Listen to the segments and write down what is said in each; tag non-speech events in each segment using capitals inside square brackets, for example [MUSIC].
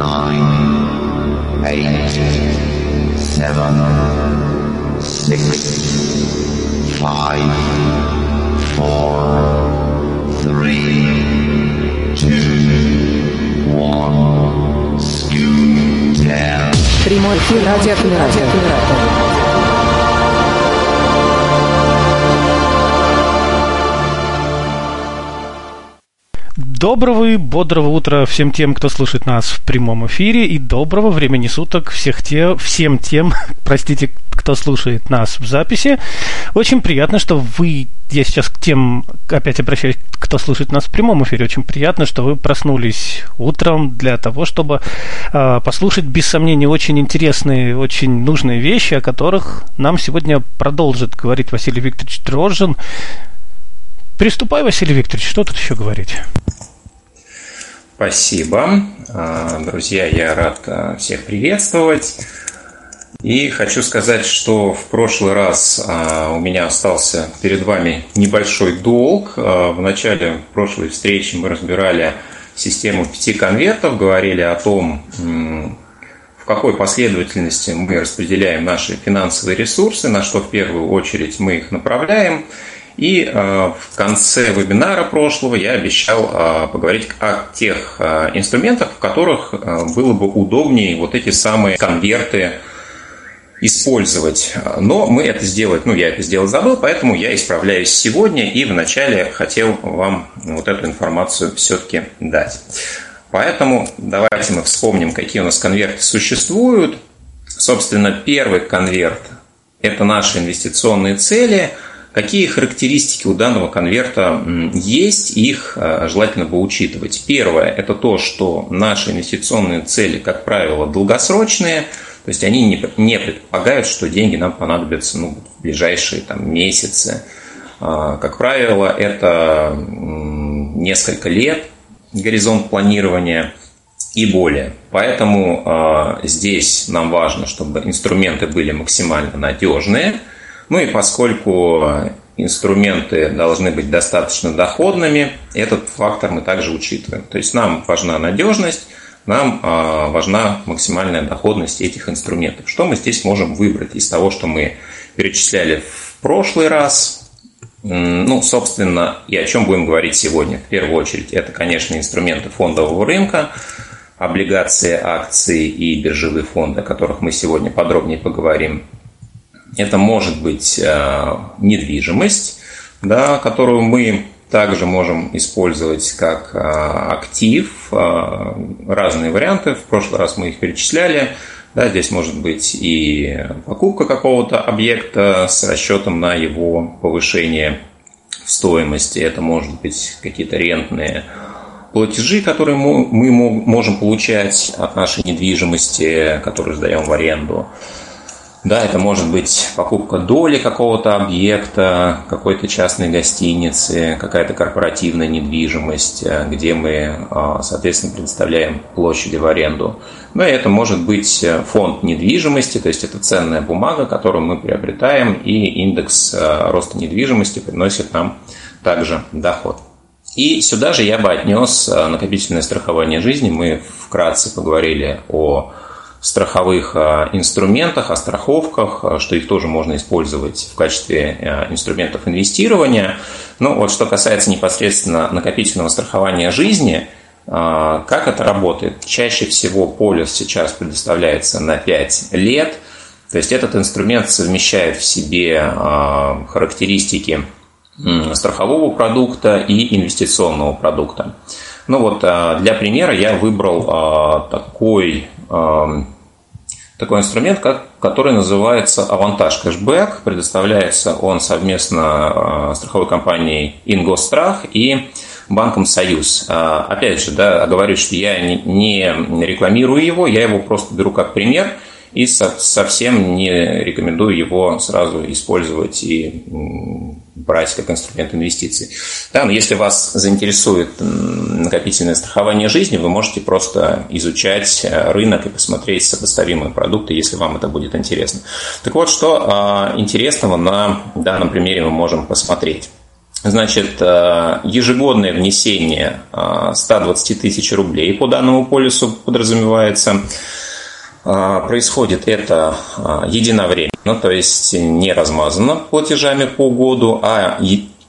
nine, eight, seven, six, five, four, three, two, one, scoot down. Прямой эфир радиоаккумулятор. Доброго и бодрого утра всем тем, кто слушает нас в прямом эфире, и доброго времени суток всех те, всем тем, [LAUGHS] простите, кто слушает нас в записи. Очень приятно, что вы, я сейчас к тем опять обращаюсь, кто слушает нас в прямом эфире, очень приятно, что вы проснулись утром для того, чтобы э, послушать, без сомнения, очень интересные, очень нужные вещи, о которых нам сегодня продолжит говорить Василий Викторович Дрожжин. Приступай, Василий Викторович, что тут еще говорить? Спасибо. А, друзья, я рад а, всех приветствовать. И хочу сказать, что в прошлый раз а, у меня остался перед вами небольшой долг. В начале прошлой встречи мы разбирали систему пяти конвертов, говорили о том, в какой последовательности мы распределяем наши финансовые ресурсы, на что в первую очередь мы их направляем – и э, в конце вебинара прошлого я обещал э, поговорить о тех э, инструментах, в которых было бы удобнее вот эти самые конверты использовать. Но мы это сделать, ну, я это сделать забыл, поэтому я исправляюсь сегодня и вначале хотел вам вот эту информацию все-таки дать. Поэтому давайте мы вспомним, какие у нас конверты существуют. Собственно, первый конверт – это наши инвестиционные цели – Какие характеристики у данного конверта есть, их э, желательно бы учитывать. Первое – это то, что наши инвестиционные цели, как правило, долгосрочные, то есть они не, предполагают, что деньги нам понадобятся ну, в ближайшие там, месяцы. А, как правило, это несколько лет горизонт планирования и более. Поэтому э, здесь нам важно, чтобы инструменты были максимально надежные – ну и поскольку инструменты должны быть достаточно доходными, этот фактор мы также учитываем. То есть нам важна надежность, нам а, важна максимальная доходность этих инструментов. Что мы здесь можем выбрать из того, что мы перечисляли в прошлый раз? Ну, собственно, и о чем будем говорить сегодня? В первую очередь, это, конечно, инструменты фондового рынка, облигации, акции и биржевые фонды, о которых мы сегодня подробнее поговорим. Это может быть э, недвижимость, да, которую мы также можем использовать как э, актив. Э, разные варианты. В прошлый раз мы их перечисляли. Да, здесь может быть и покупка какого-то объекта с расчетом на его повышение в стоимости. Это может быть какие-то рентные платежи, которые мы можем получать от нашей недвижимости, которую сдаем в аренду. Да, это может быть покупка доли какого-то объекта, какой-то частной гостиницы, какая-то корпоративная недвижимость, э, где мы, э, соответственно, предоставляем площади в аренду. Ну и это может быть э, фонд недвижимости, то есть это ценная бумага, которую мы приобретаем, и индекс роста недвижимости приносит нам также доход. И сюда же я бы отнес накопительное страхование жизни. Мы вкратце поговорили о страховых а, инструментах, о страховках, а, что их тоже можно использовать в качестве а, инструментов инвестирования. Ну вот что касается непосредственно накопительного страхования жизни, как это работает? Чаще всего полис сейчас предоставляется на 5 лет, то есть этот инструмент совмещает в себе характеристики страхового продукта и инвестиционного продукта. Ну вот для примера я выбрал такой такой инструмент, как, который называется «Авантаж кэшбэк». Предоставляется он совместно а, страховой компанией «Ингосстрах» и банком «Союз». А, опять же, да, говорю, что я не рекламирую его, я его просто беру как пример – и совсем не рекомендую его сразу использовать и брать как инструмент инвестиций. Да, но если вас заинтересует накопительное страхование жизни, вы можете просто изучать э, рынок и посмотреть сопоставимые продукты, если вам это будет интересно. Так вот, что а, интересного на данном примере мы можем посмотреть. Значит, э, ежегодное внесение 120 э, тысяч рублей по данному полису подразумевается. Э, происходит это единовременно, то есть не размазано платежами по году, а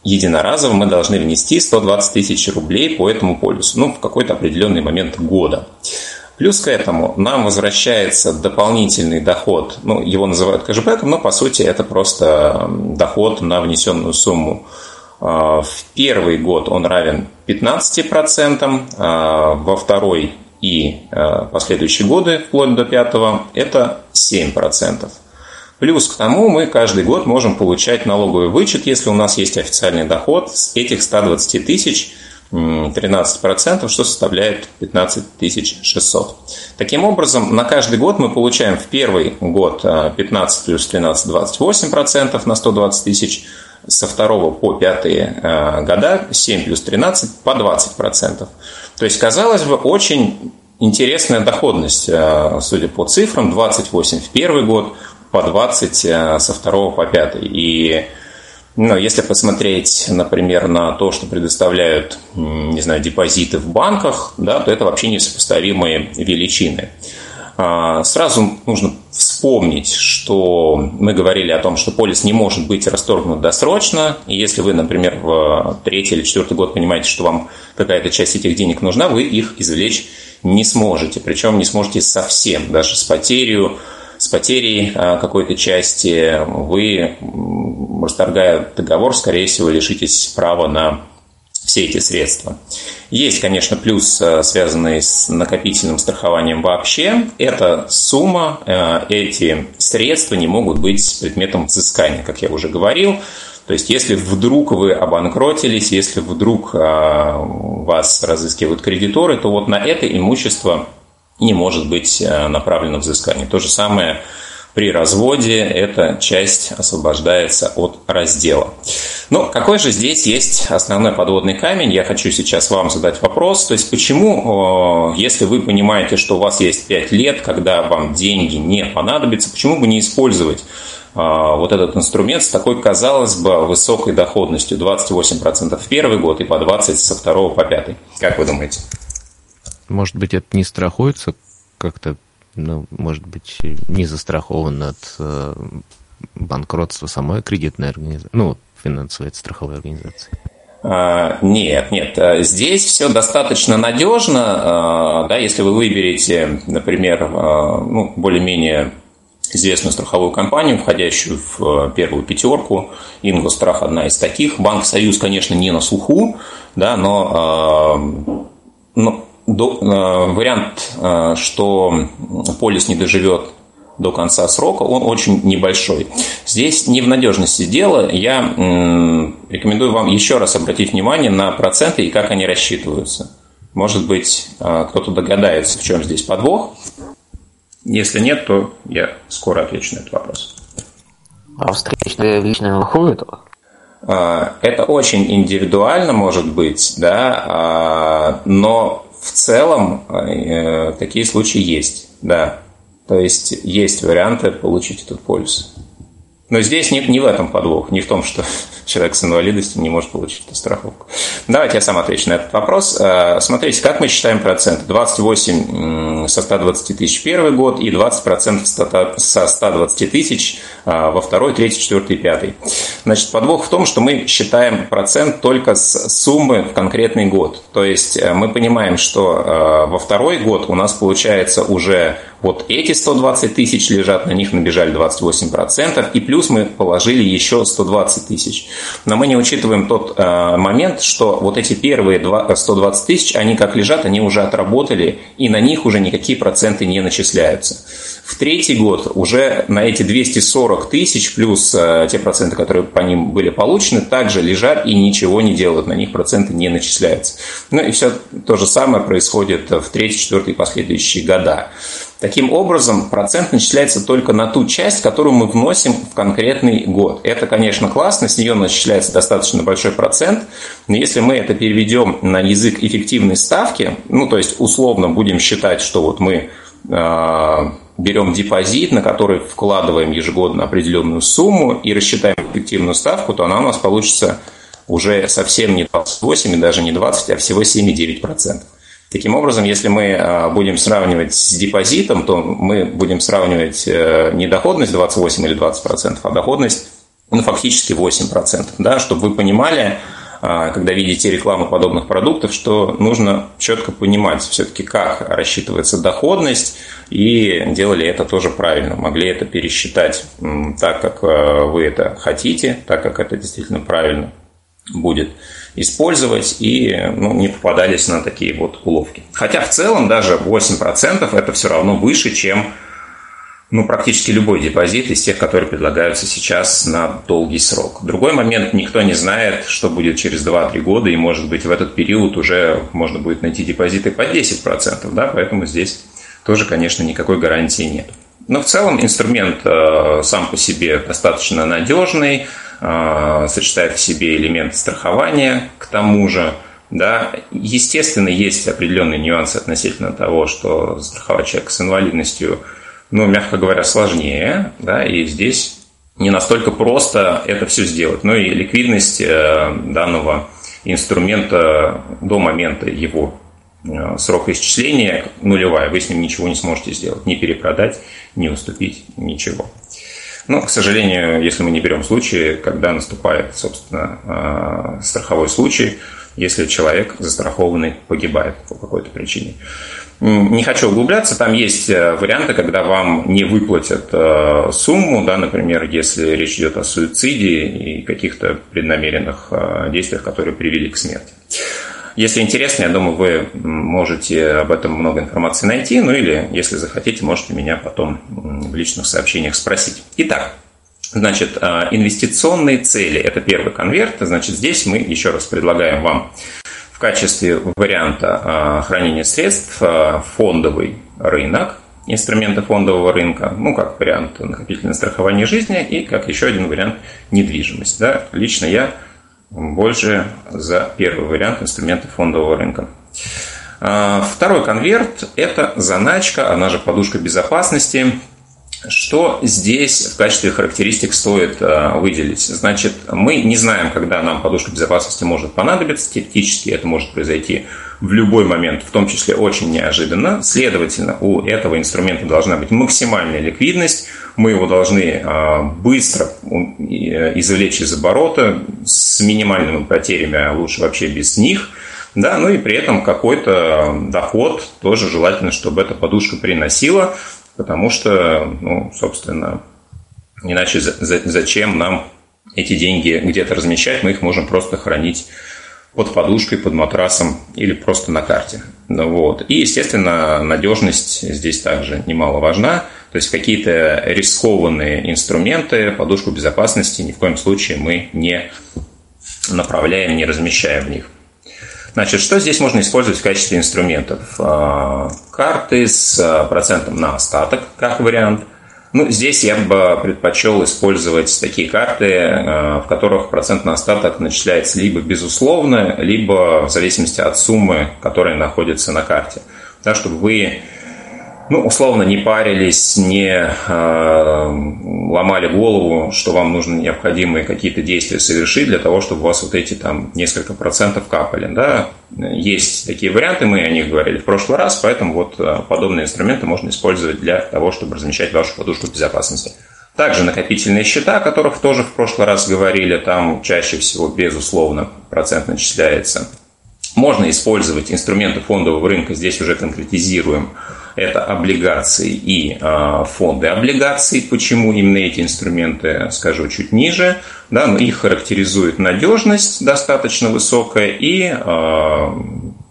единоразово мы должны внести 120 тысяч рублей по этому полису, ну, в какой-то определенный момент года. Плюс к этому нам возвращается дополнительный доход, ну, его называют кэшбэком, но по сути это просто доход на внесенную сумму а, в первый год он равен 15%, а, во второй и а, последующие годы, вплоть до пятого, это 7%. Плюс к тому мы каждый год можем получать налоговый вычет, если у нас есть официальный доход с этих 120 тысяч 13%, что составляет 15 600. Таким образом, на каждый год мы получаем в первый год 15 плюс 13, 28% на 120 тысяч, со второго по пятые э, года 7 плюс 13 по 20%. То есть, казалось бы, очень интересная доходность, э, судя по цифрам, 28 в первый год, по 20 э, со второго по пятый. И ну, если посмотреть, например, на то, что предоставляют, не знаю, депозиты в банках, да, то это вообще несопоставимые величины. А, сразу нужно вспомнить, что мы говорили о том, что полис не может быть расторгнут досрочно. И если вы, например, в третий или четвертый год понимаете, что вам какая-то часть этих денег нужна, вы их извлечь не сможете. Причем не сможете совсем, даже с потерей, с потерей а, какой-то части вы, расторгая договор, скорее всего, лишитесь права на все эти средства. Есть, конечно, плюс, э, связанный с накопительным страхованием вообще. Это сумма, э, эти средства не могут быть предметом взыскания, как я уже говорил. То есть, если вдруг вы обанкротились, если вдруг э, вас разыскивают кредиторы, то вот на это имущество не может быть направлено взыскание. То же самое при разводе эта часть освобождается от раздела. Но какой же здесь есть основной подводный камень? Я хочу сейчас вам задать вопрос. То есть почему, если вы понимаете, что у вас есть 5 лет, когда вам деньги не понадобятся, почему бы не использовать а, вот этот инструмент с такой, казалось бы, высокой доходностью 28% в первый год и по 20% со второго по пятый? Как вы думаете? Может быть, это не страхуется как-то ну, может быть, не застрахован от э, банкротства самой кредитной организации, ну, финансовой страховой организации? А, нет, нет. Здесь все достаточно надежно. А, да, если вы выберете, например, а, ну, более-менее известную страховую компанию, входящую в первую пятерку. Ингострах одна из таких. Банк Союз, конечно, не на слуху, да, но, но до, э, вариант, э, что полис не доживет до конца срока, он очень небольшой. Здесь не в надежности дела. Я рекомендую вам еще раз обратить внимание на проценты и как они рассчитываются. Может быть, э, кто-то догадается, в чем здесь подвох. Если нет, то я скоро отвечу на этот вопрос. А встречные личные выходят? Это очень индивидуально может быть, да, но в целом э, такие случаи есть, да. То есть есть варианты получить этот полис. Но здесь не, не в этом подвох, не в том, что [LAUGHS] человек с инвалидностью не может получить эту страховку. Давайте я сам отвечу на этот вопрос. Э, смотрите, как мы считаем проценты? 28 со 120 тысяч первый год и 20% со 120 тысяч э, во второй, третий, четвертый, пятый. Значит, подвох в том, что мы считаем процент только с суммы в конкретный год. То есть э, мы понимаем, что во второй год у нас получается уже вот эти 120 тысяч лежат, на них набежали 28%, и плюс мы положили еще 120 тысяч. Но мы не учитываем тот э, момент, что вот эти первые 2, 120 тысяч, они как лежат, они уже отработали, и на них уже никакие проценты не начисляются. В третий год уже на эти 240 тысяч плюс э, те проценты, которые по ним были получены, также лежат и ничего не делают, на них проценты не начисляются. Ну и все то же самое происходит в третий, четвертый и последующие года. Таким образом, процент начисляется только на ту часть, которую мы вносим в конкретный год. Это, конечно, классно, с нее начисляется достаточно большой процент, но если мы это переведем на язык эффективной ставки, ну, то есть условно будем считать, что вот мы э, берем депозит, на который вкладываем ежегодно определенную сумму и рассчитаем эффективную ставку, то она у нас получится уже совсем не 28 и даже не 20, а всего 7,9%. Таким образом, если мы а, будем сравнивать с депозитом, то мы будем сравнивать э, не доходность 28 или 20%, а доходность ну, фактически 8%. Да, чтобы вы понимали, а, когда видите рекламу подобных продуктов, что нужно четко понимать все-таки, как рассчитывается доходность, и делали это тоже правильно, могли это пересчитать так, как э, вы это хотите, так, как это действительно правильно будет использовать и ну, не попадались на такие вот уловки. Хотя в целом даже 8% это все равно выше, чем ну, практически любой депозит из тех, которые предлагаются сейчас на долгий срок. Другой момент, никто не знает, что будет через 2-3 года, и, может быть, в этот период уже можно будет найти депозиты по 10%, да, поэтому здесь тоже, конечно, никакой гарантии нет. Но в целом инструмент э, сам по себе достаточно надежный, сочетает в себе элементы страхования, к тому же, да, естественно, есть определенные нюансы относительно того, что страховать человека с инвалидностью, ну, мягко говоря, сложнее, да, и здесь не настолько просто это все сделать. Ну и ликвидность э, данного инструмента до момента его Э, срок исчисления нулевая, вы с ним ничего не сможете сделать, ни перепродать, ни уступить, ничего. Но, к сожалению, если мы не берем случаи, когда наступает, собственно, э, страховой случай, если человек застрахованный погибает по какой-то причине. Не хочу углубляться, там есть э, варианты, когда вам не выплатят сумму, да, например, если речь идет о суициде и каких-то преднамеренных действиях, которые привели к смерти. Если интересно, я думаю, вы можете об этом много информации найти, ну или, если захотите, можете меня потом в личных сообщениях спросить. Итак, Значит, а, инвестиционные цели – это первый конверт. Значит, здесь мы еще раз предлагаем вам в качестве варианта а, хранения средств а, фондовый рынок, инструменты фондового рынка, ну, как вариант накопительное страхование жизни и как еще один вариант недвижимость. Да? Лично я больше за первый вариант инструмента фондового рынка. А, второй конверт – это заначка, она же подушка безопасности. Что здесь в качестве характеристик стоит а, выделить? Значит, мы не знаем, когда нам подушка безопасности может понадобиться. Теоретически это может произойти в любой момент, в том числе очень неожиданно. Следовательно, у этого инструмента должна быть максимальная ликвидность – мы его должны а, быстро э, извлечь из оборота с минимальными потерями, а лучше вообще без них. Да, ну и при этом какой-то доход тоже желательно, чтобы эта подушка приносила, потому что, ну, собственно, иначе зачем нам эти деньги где-то размещать, мы их можем просто хранить под подушкой, под матрасом или просто на карте. Ну вот. И, естественно, надежность здесь также немало важна. То есть какие-то рискованные инструменты, подушку безопасности ни в коем случае мы не направляем, не размещаем в них. Значит, что здесь можно использовать в качестве инструментов? А, карты с а, процентом на остаток, как вариант. Ну, здесь я бы предпочел использовать такие карты, а, в которых процент на остаток начисляется либо безусловно, либо в зависимости от суммы, которая находится на карте. Да, чтобы вы ну, условно, не парились, не э, ломали голову, что вам нужно необходимые какие-то действия совершить для того, чтобы у вас вот эти там несколько процентов капали. Да? Есть такие варианты, мы о них говорили в прошлый раз, поэтому вот э, подобные инструменты можно использовать для того, чтобы размещать вашу подушку безопасности. Также накопительные счета, о которых тоже в прошлый раз говорили, там чаще всего, безусловно, процент начисляется. Можно использовать инструменты фондового рынка, здесь уже конкретизируем это облигации и э, фонды облигаций. Почему именно эти инструменты, скажу чуть ниже. Да, но их характеризует надежность достаточно высокая и э,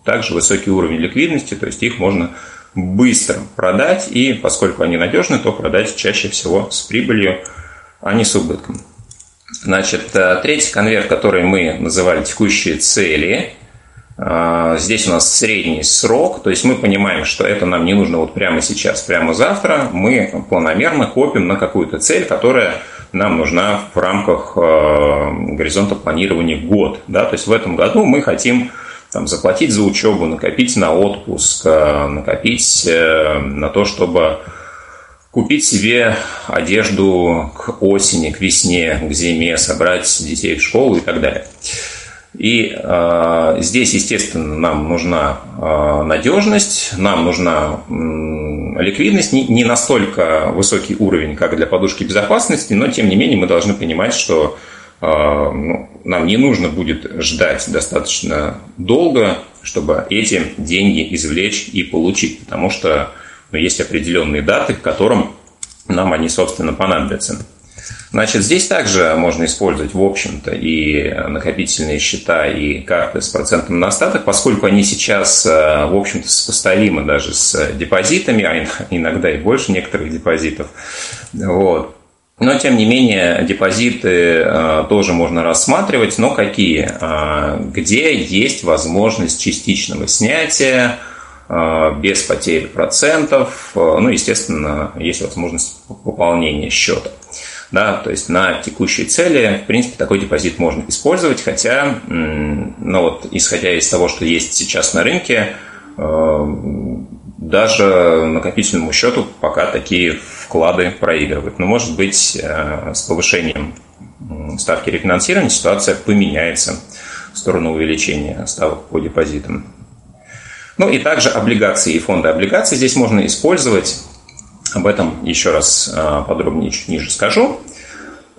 также высокий уровень ликвидности, то есть их можно быстро продать, и поскольку они надежны, то продать чаще всего с прибылью, а не с убытком. Значит, э, третий конверт, который мы называли текущие цели, а, здесь у нас средний срок, то есть мы понимаем, что это нам не нужно вот прямо сейчас, прямо завтра. Мы планомерно копим на какую-то цель, которая нам нужна в рамках а, горизонта планирования год. Да? То есть в этом году мы хотим там, заплатить за учебу, накопить на отпуск, а, накопить э, на то, чтобы купить себе одежду к осени, к весне, к зиме, собрать детей в школу и так далее. И э, здесь, естественно, нам нужна э, надежность, нам нужна э, ликвидность, не, не настолько высокий уровень, как для подушки безопасности, но тем не менее мы должны понимать, что э, ну, нам не нужно будет ждать достаточно долго, чтобы эти деньги извлечь и получить, потому что ну, есть определенные даты, к которым нам они, собственно, понадобятся. Значит, здесь также можно использовать, в общем-то, и накопительные счета, и карты с процентом на остаток, поскольку они сейчас, э, в общем-то, сопоставимы даже с депозитами, а иногда и больше некоторых депозитов. Вот. Но, тем не менее, депозиты э, тоже можно рассматривать, но какие? Э, где есть возможность частичного снятия, без потери процентов, ну, естественно, есть возможность пополнения счета да, то есть на текущие цели, в принципе, такой депозит можно использовать, хотя, ну вот, исходя из того, что есть сейчас на рынке, э, даже накопительному счету пока такие вклады проигрывают. Но, может быть, э, с повышением ставки рефинансирования ситуация поменяется в сторону увеличения ставок по депозитам. Ну и также облигации и фонды облигаций здесь можно использовать об этом еще раз а, подробнее чуть ниже скажу.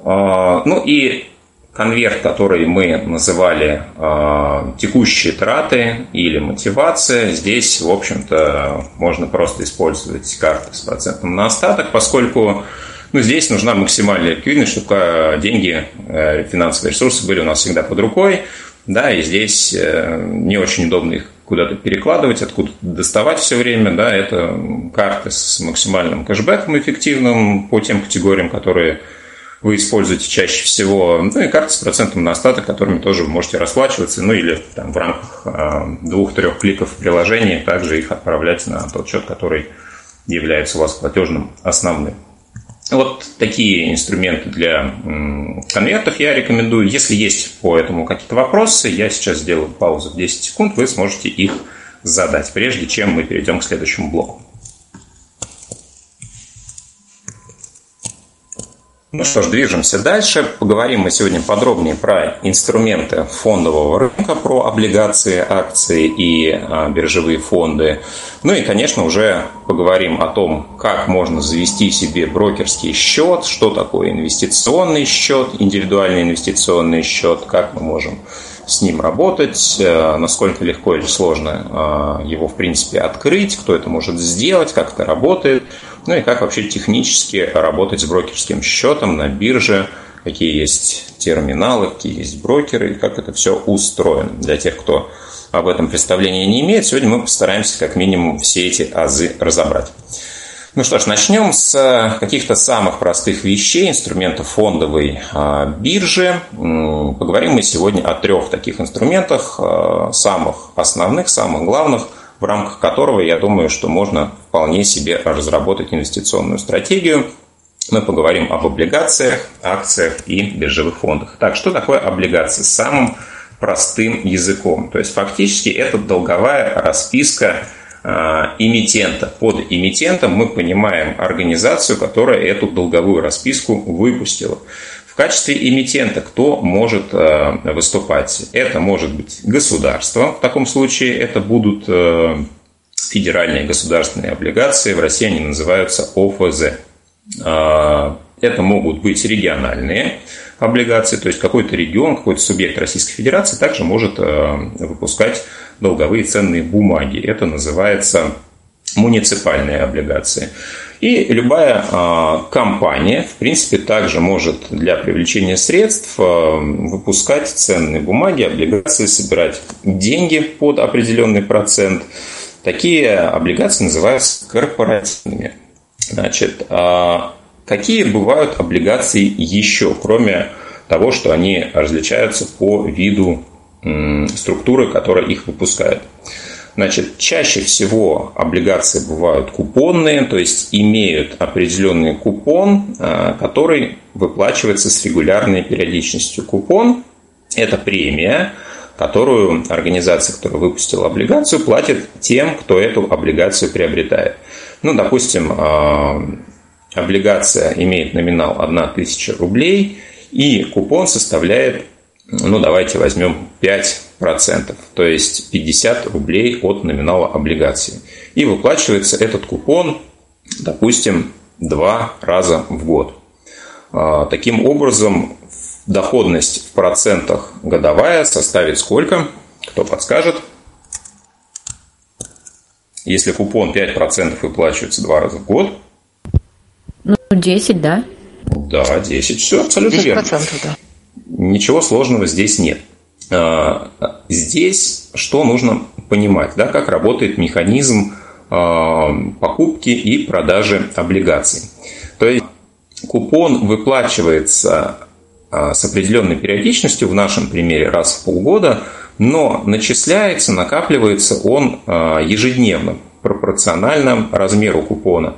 А, ну и конверт, который мы называли а, текущие траты или мотивация, здесь, в общем-то, можно просто использовать карты с процентом на остаток, поскольку ну, здесь нужна максимальная ликвидность, чтобы деньги, э, финансовые ресурсы были у нас всегда под рукой, да, и здесь э, не очень удобно их куда-то перекладывать, откуда доставать все время, да, это карты с максимальным кэшбэком эффективным по тем категориям, которые вы используете чаще всего, ну и карты с процентом на остаток, которыми тоже вы можете расплачиваться, ну или там, в рамках э, двух-трех кликов в приложении также их отправлять на тот счет, который является у вас платежным основным. Вот такие инструменты для конвертов я рекомендую. Если есть по этому какие-то вопросы, я сейчас сделаю паузу в 10 секунд, вы сможете их задать, прежде чем мы перейдем к следующему блоку. Ну что ж, движемся дальше. Поговорим мы сегодня подробнее про инструменты фондового рынка, про облигации, акции и а, биржевые фонды. Ну и, конечно, уже поговорим о том, как можно завести себе брокерский счет, что такое инвестиционный счет, индивидуальный инвестиционный счет, как мы можем с ним работать, э, насколько легко или сложно а, его, в принципе, открыть, кто это может сделать, как это работает – ну и как вообще технически работать с брокерским счетом на бирже, какие есть терминалы, какие есть брокеры, и как это все устроено. Для тех, кто об этом представления не имеет, сегодня мы постараемся как минимум все эти азы разобрать. Ну что ж, начнем с каких-то самых простых вещей, инструментов фондовой а, биржи. Поговорим мы сегодня о трех таких инструментах, а, самых основных, самых главных – в рамках которого, я думаю, что можно вполне себе разработать инвестиционную стратегию. Мы поговорим об облигациях, акциях и биржевых фондах. Так, что такое облигации? Самым простым языком. То есть фактически это долговая расписка э, эмитента. Под эмитентом мы понимаем организацию, которая эту долговую расписку выпустила. В качестве эмитента кто может э, выступать? Это может быть государство. В таком случае это будут э, федеральные государственные облигации. В России они называются ОФЗ. Э, это могут быть региональные облигации, то есть какой-то регион, какой-то субъект Российской Федерации также может выпускать долговые ценные бумаги. Это называется муниципальные облигации. И любая а, компания, в принципе, также может для привлечения средств а, выпускать ценные бумаги, облигации, собирать деньги под определенный процент. Такие облигации называются корпоративными. Значит, а какие бывают облигации еще, кроме того, что они различаются по виду структуры, которая их выпускает? Значит, чаще всего облигации бывают купонные, то есть имеют определенный купон, а, который выплачивается с регулярной периодичностью. Купон – это премия, которую организация, которая выпустила облигацию, платит тем, кто эту облигацию приобретает. Ну, допустим, а, облигация имеет номинал 1000 рублей, и купон составляет ну, давайте возьмем 5%, то есть 50 рублей от номинала облигации. И выплачивается этот купон, допустим, два раза в год. А, таким образом, доходность в процентах годовая составит сколько? Кто подскажет? Если купон 5% выплачивается два раза в год. Ну, 10, да? Да, 10. Все абсолютно 10%, верно. да. Ничего сложного здесь нет. А, здесь что нужно понимать, да, как работает механизм а, покупки и продажи облигаций. То есть купон выплачивается с определенной периодичностью, в нашем примере раз в полгода, но начисляется, накапливается он ежедневно, пропорционально размеру купона.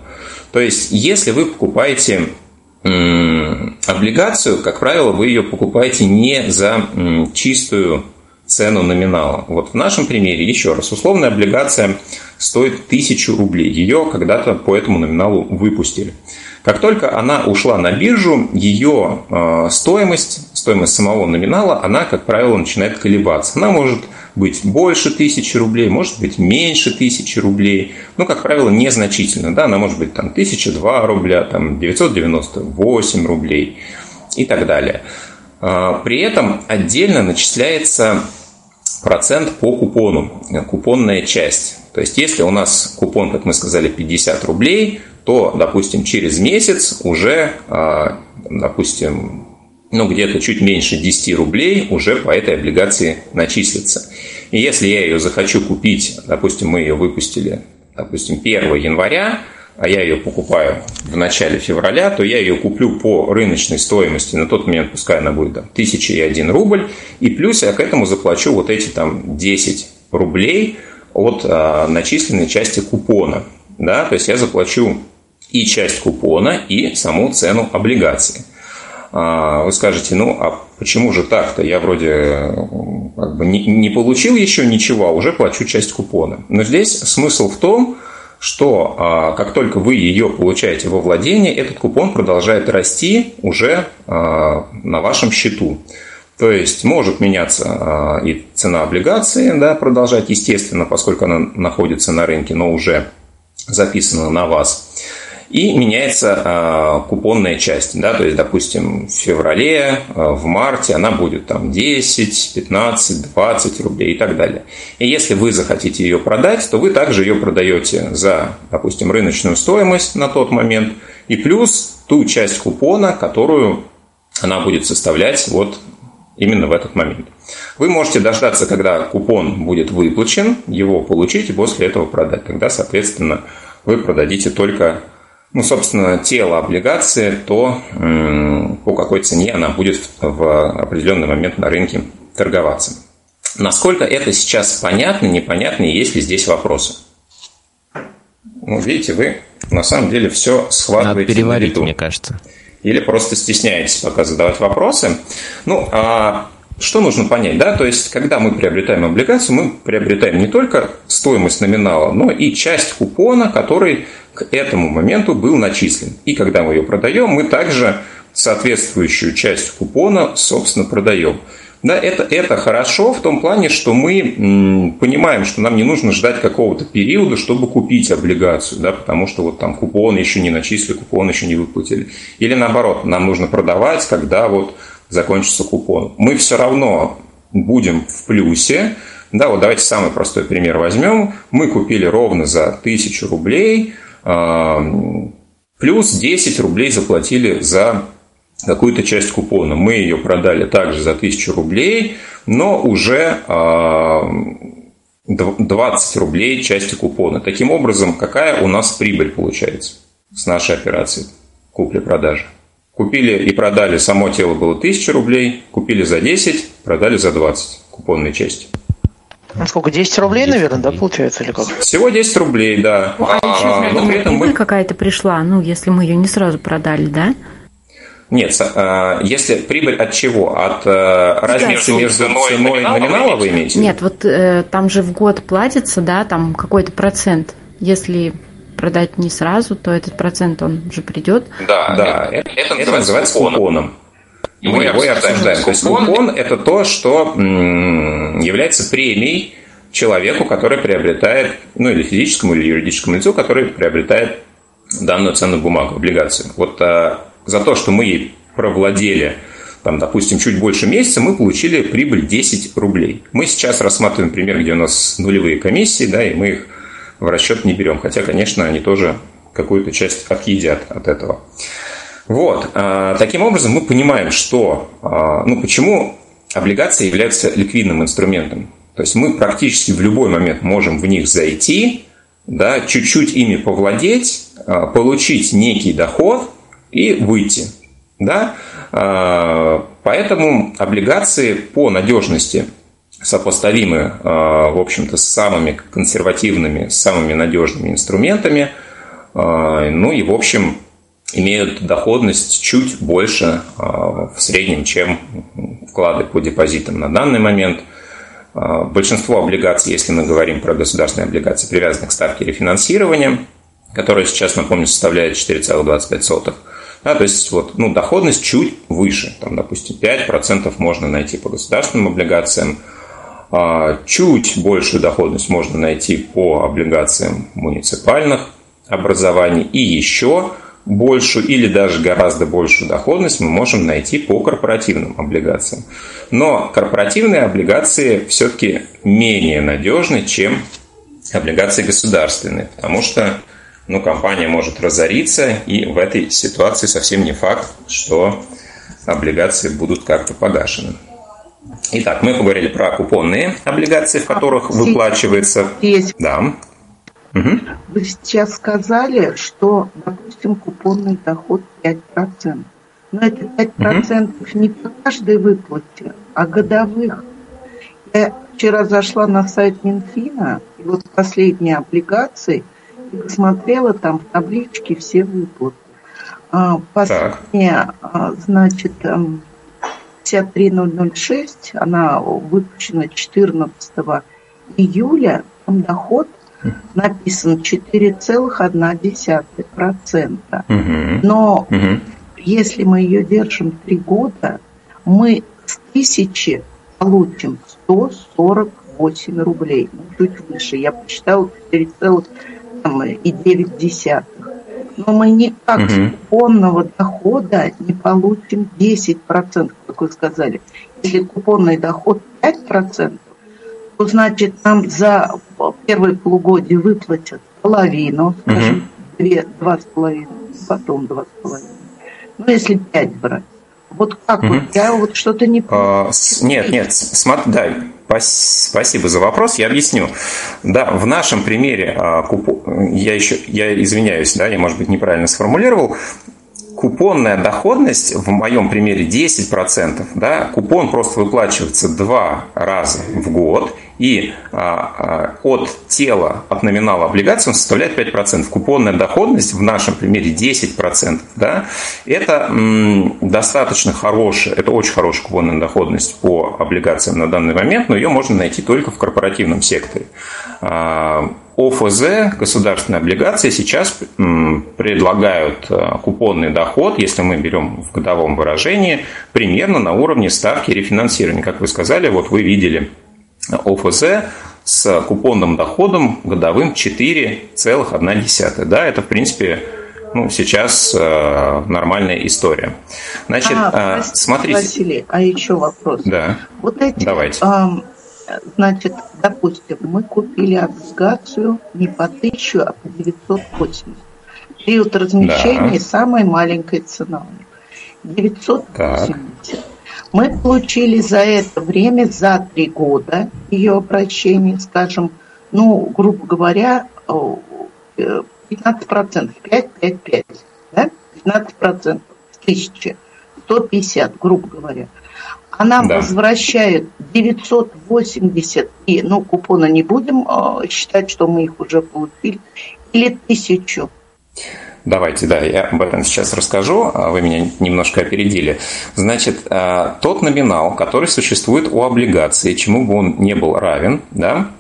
То есть, если вы покупаете облигацию, как правило, вы ее покупаете не за чистую цену номинала. Вот в нашем примере, еще раз, условная облигация стоит 1000 рублей. Ее когда-то по этому номиналу выпустили. Как только она ушла на биржу, ее э, стоимость, стоимость самого номинала, она, как правило, начинает колебаться. Она может быть больше тысячи рублей, может быть меньше тысячи рублей, но, как правило, незначительно. Да? Она может быть там 1002 рубля, там 998 рублей и так далее. А, при этом отдельно начисляется процент по купону, купонная часть. То есть, если у нас купон, как мы сказали, 50 рублей, то, допустим, через месяц уже, а, допустим, ну, где-то чуть меньше 10 рублей уже по этой облигации начислится. И если я ее захочу купить, допустим, мы ее выпустили, допустим, 1 января, а я ее покупаю в начале февраля, то я ее куплю по рыночной стоимости, на тот момент пускай она будет там, 1001 рубль, и плюс я к этому заплачу вот эти там 10 рублей от а, начисленной части купона. Да? То есть я заплачу и часть купона, и саму цену облигации. А, вы скажете, ну а почему же так-то? Я вроде как бы не, не получил еще ничего, а уже плачу часть купона. Но здесь смысл в том, а, как только вы ее получаете во владение, этот купон продолжает расти уже а, на вашем счету. То есть может меняться и цена облигации, да, продолжать, естественно, поскольку она находится на рынке, но уже записана на вас и меняется э, купонная часть. Да, то есть, допустим, в феврале, э, в марте она будет там 10, 15, 20 рублей и так далее. И если вы захотите ее продать, то вы также ее продаете за, допустим, рыночную стоимость на тот момент и плюс ту часть купона, которую она будет составлять вот именно в этот момент. Вы можете дождаться, когда купон будет выплачен, его получить и после этого продать. Тогда, соответственно, вы продадите только ну, собственно, тело облигации, то по какой цене она будет в определенный момент на рынке торговаться. Насколько это сейчас понятно, непонятно, и есть ли здесь вопросы? Ну, видите, вы на самом деле все схватываете. Надо переварить, мне кажется. Или просто стесняетесь пока задавать вопросы. Ну, а что нужно понять, да? То есть, когда мы приобретаем облигацию, мы приобретаем не только стоимость номинала, но и часть купона, который к этому моменту был начислен. И когда мы ее продаем, мы также соответствующую часть купона, собственно, продаем. Да, это, это хорошо в том плане, что мы понимаем, что нам не нужно ждать какого-то периода, чтобы купить облигацию, да, потому что вот там купон еще не начислили, купон еще не выплатили. Или наоборот, нам нужно продавать, когда вот закончится купон. Мы все равно будем в плюсе. Да, вот давайте самый простой пример возьмем. Мы купили ровно за 1000 рублей, плюс 10 рублей заплатили за какую-то часть купона. Мы ее продали также за 1000 рублей, но уже 20 рублей части купона. Таким образом, какая у нас прибыль получается с нашей операции купли-продажи? Купили и продали, само тело было 1000 рублей, купили за 10, продали за 20 купонной части. Ну, сколько, 10 рублей, 10 наверное, рублей. да, получается, или как? Всего 10 рублей, да. Ну, а, а но при этом мы... какая-то пришла, ну, если мы ее не сразу продали, да? Нет, а, если прибыль от чего? От э, разницы да, между ценой, ценой номинала, номинала вы имеете? Нет, вот э, там же в год платится, да, там какой-то процент. Если продать не сразу, то этот процент, он же придет. Да, да, это, это, это называется купоном. Мы его и обсуждаем. То есть купон – это то, что является премией человеку, который приобретает, ну или физическому, или юридическому лицу, который приобретает данную ценную бумагу, облигацию. Вот а, за то, что мы ей провладели, там, допустим, чуть больше месяца, мы получили прибыль 10 рублей. Мы сейчас рассматриваем пример, где у нас нулевые комиссии, да, и мы их в расчет не берем. Хотя, конечно, они тоже какую-то часть отъедят от этого. Вот. А, таким образом, мы понимаем, что, а, ну, почему облигации являются ликвидным инструментом. То есть мы практически в любой момент можем в них зайти, да, чуть-чуть ими повладеть, а, получить некий доход и выйти. Да? Поэтому облигации по надежности сопоставимы, в общем-то, с самыми консервативными, с самыми надежными инструментами. Ну и, в общем, имеют доходность чуть больше а, в среднем, чем вклады по депозитам на данный момент. А, большинство облигаций, если мы говорим про государственные облигации, привязаны к ставке рефинансирования, которая сейчас, напомню, составляет 4,25. Да, то есть вот, ну, доходность чуть выше. Там, допустим, 5% можно найти по государственным облигациям, а, чуть большую доходность можно найти по облигациям муниципальных образований и еще большую или даже гораздо большую доходность мы можем найти по корпоративным облигациям. Но корпоративные облигации все-таки менее надежны, чем облигации государственные, потому что ну, компания может разориться, и в этой ситуации совсем не факт, что облигации будут как-то погашены. Итак, мы поговорили про купонные облигации, в которых выплачивается... Да. Угу. Вы сейчас сказали, что, допустим, купонный доход 5%. Но это 5% угу. не по каждой выплате, а годовых. Я вчера зашла на сайт Минфина, и вот последние облигации, и посмотрела там в табличке все выплаты. А, последняя, так. значит, 53006, она выпущена 14 июля, там доход – написано 4,1%. Угу. Но угу. если мы ее держим три года, мы с тысячи получим 148 рублей. Ну, чуть выше. Я посчитала 4,9. Но мы никак угу. с купонного дохода не получим 10%, как вы сказали. Если купонный доход 5%, то значит нам за первое полугодие выплатят половину, скажем, две, два с половиной, потом два с половиной. Ну, если пять брать. Вот как угу. вот, я вот что-то не понимаю. А, нет, нет, смотри, да, спасибо за вопрос, я объясню. Да, в нашем примере, а, я еще, я извиняюсь, да, я, может быть, неправильно сформулировал, купонная доходность в моем примере 10%, да, купон просто выплачивается два раза в год, и а, а, от тела, от номинала облигаций он составляет 5%. Купонная доходность в нашем примере 10%. Да? Это м, достаточно хорошая, это очень хорошая купонная доходность по облигациям на данный момент, но ее можно найти только в корпоративном секторе. А, ОФЗ, государственные облигации, сейчас предлагают а, купонный доход, если мы берем в годовом выражении, примерно на уровне ставки рефинансирования. Как вы сказали, вот вы видели ОФЗ с купонным доходом годовым 4,1. Да, это, в принципе, ну, сейчас э, нормальная история. Значит, а, э, простите, смотрите. Василий, а еще вопрос. Да. Вот эти, Давайте. Э, значит, допустим, мы купили облигацию не по 1000, а по 980. Период размещения да. самая маленькая цена. 980. Так. Мы получили за это время, за три года ее обращения, скажем, ну, грубо говоря, 15%, 5, 5, 5, да? 15% с тысячи, 150, грубо говоря. Она да. возвращает 980, и, ну, купона не будем э, считать, что мы их уже получили, или тысячу. Давайте, да, я об этом сейчас расскажу, а вы меня немножко опередили. Значит, а, тот номинал, который существует у облигации, чему бы он не был равен, да,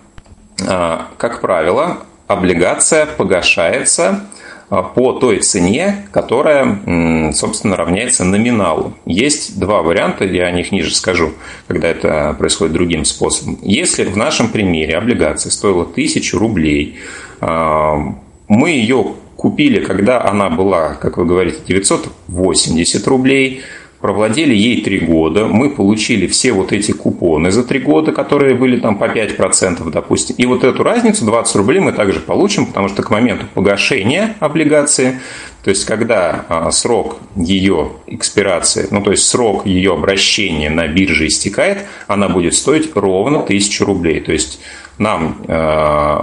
а, как правило, облигация погашается а, по той цене, которая, собственно, равняется номиналу. Есть два варианта, я о них ниже скажу, когда это происходит другим способом. Если в нашем примере облигация стоила 1000 рублей, а, мы ее купили, когда она была, как вы говорите, 980 рублей, провладели ей три года, мы получили все вот эти купоны за три года, которые были там по 5%, допустим, и вот эту разницу, 20 рублей, мы также получим, потому что к моменту погашения облигации, то есть когда а, срок ее экспирации, ну то есть срок ее обращения на бирже истекает, она будет стоить ровно 1000 рублей. То есть нам, э,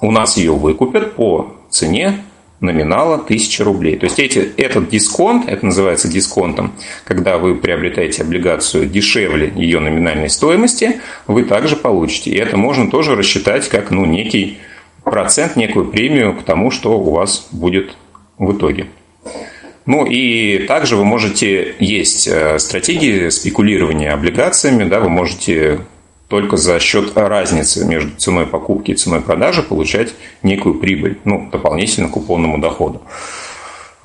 у нас ее выкупят по цене номинала 1000 рублей. То есть эти, этот дисконт, это называется дисконтом, когда вы приобретаете облигацию дешевле ее номинальной стоимости, вы также получите. И это можно тоже рассчитать как ну, некий процент, некую премию к тому, что у вас будет в итоге. Ну и также вы можете, есть э, стратегии спекулирования облигациями, да, вы можете только за счет разницы между ценой покупки и ценой продажи получать некую прибыль, ну, дополнительно к купонному доходу.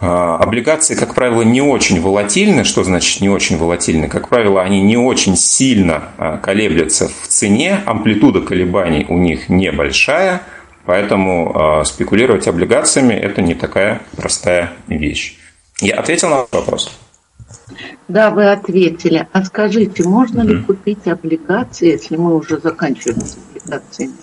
А, облигации, как правило, не очень волатильны. Что значит не очень волатильны? Как правило, они не очень сильно а, колеблются в цене, амплитуда колебаний у них небольшая, поэтому а, спекулировать облигациями – это не такая простая вещь. Я ответил на вопрос? Да, вы ответили. А скажите, можно ли купить облигации, если мы уже заканчиваем с облигациями,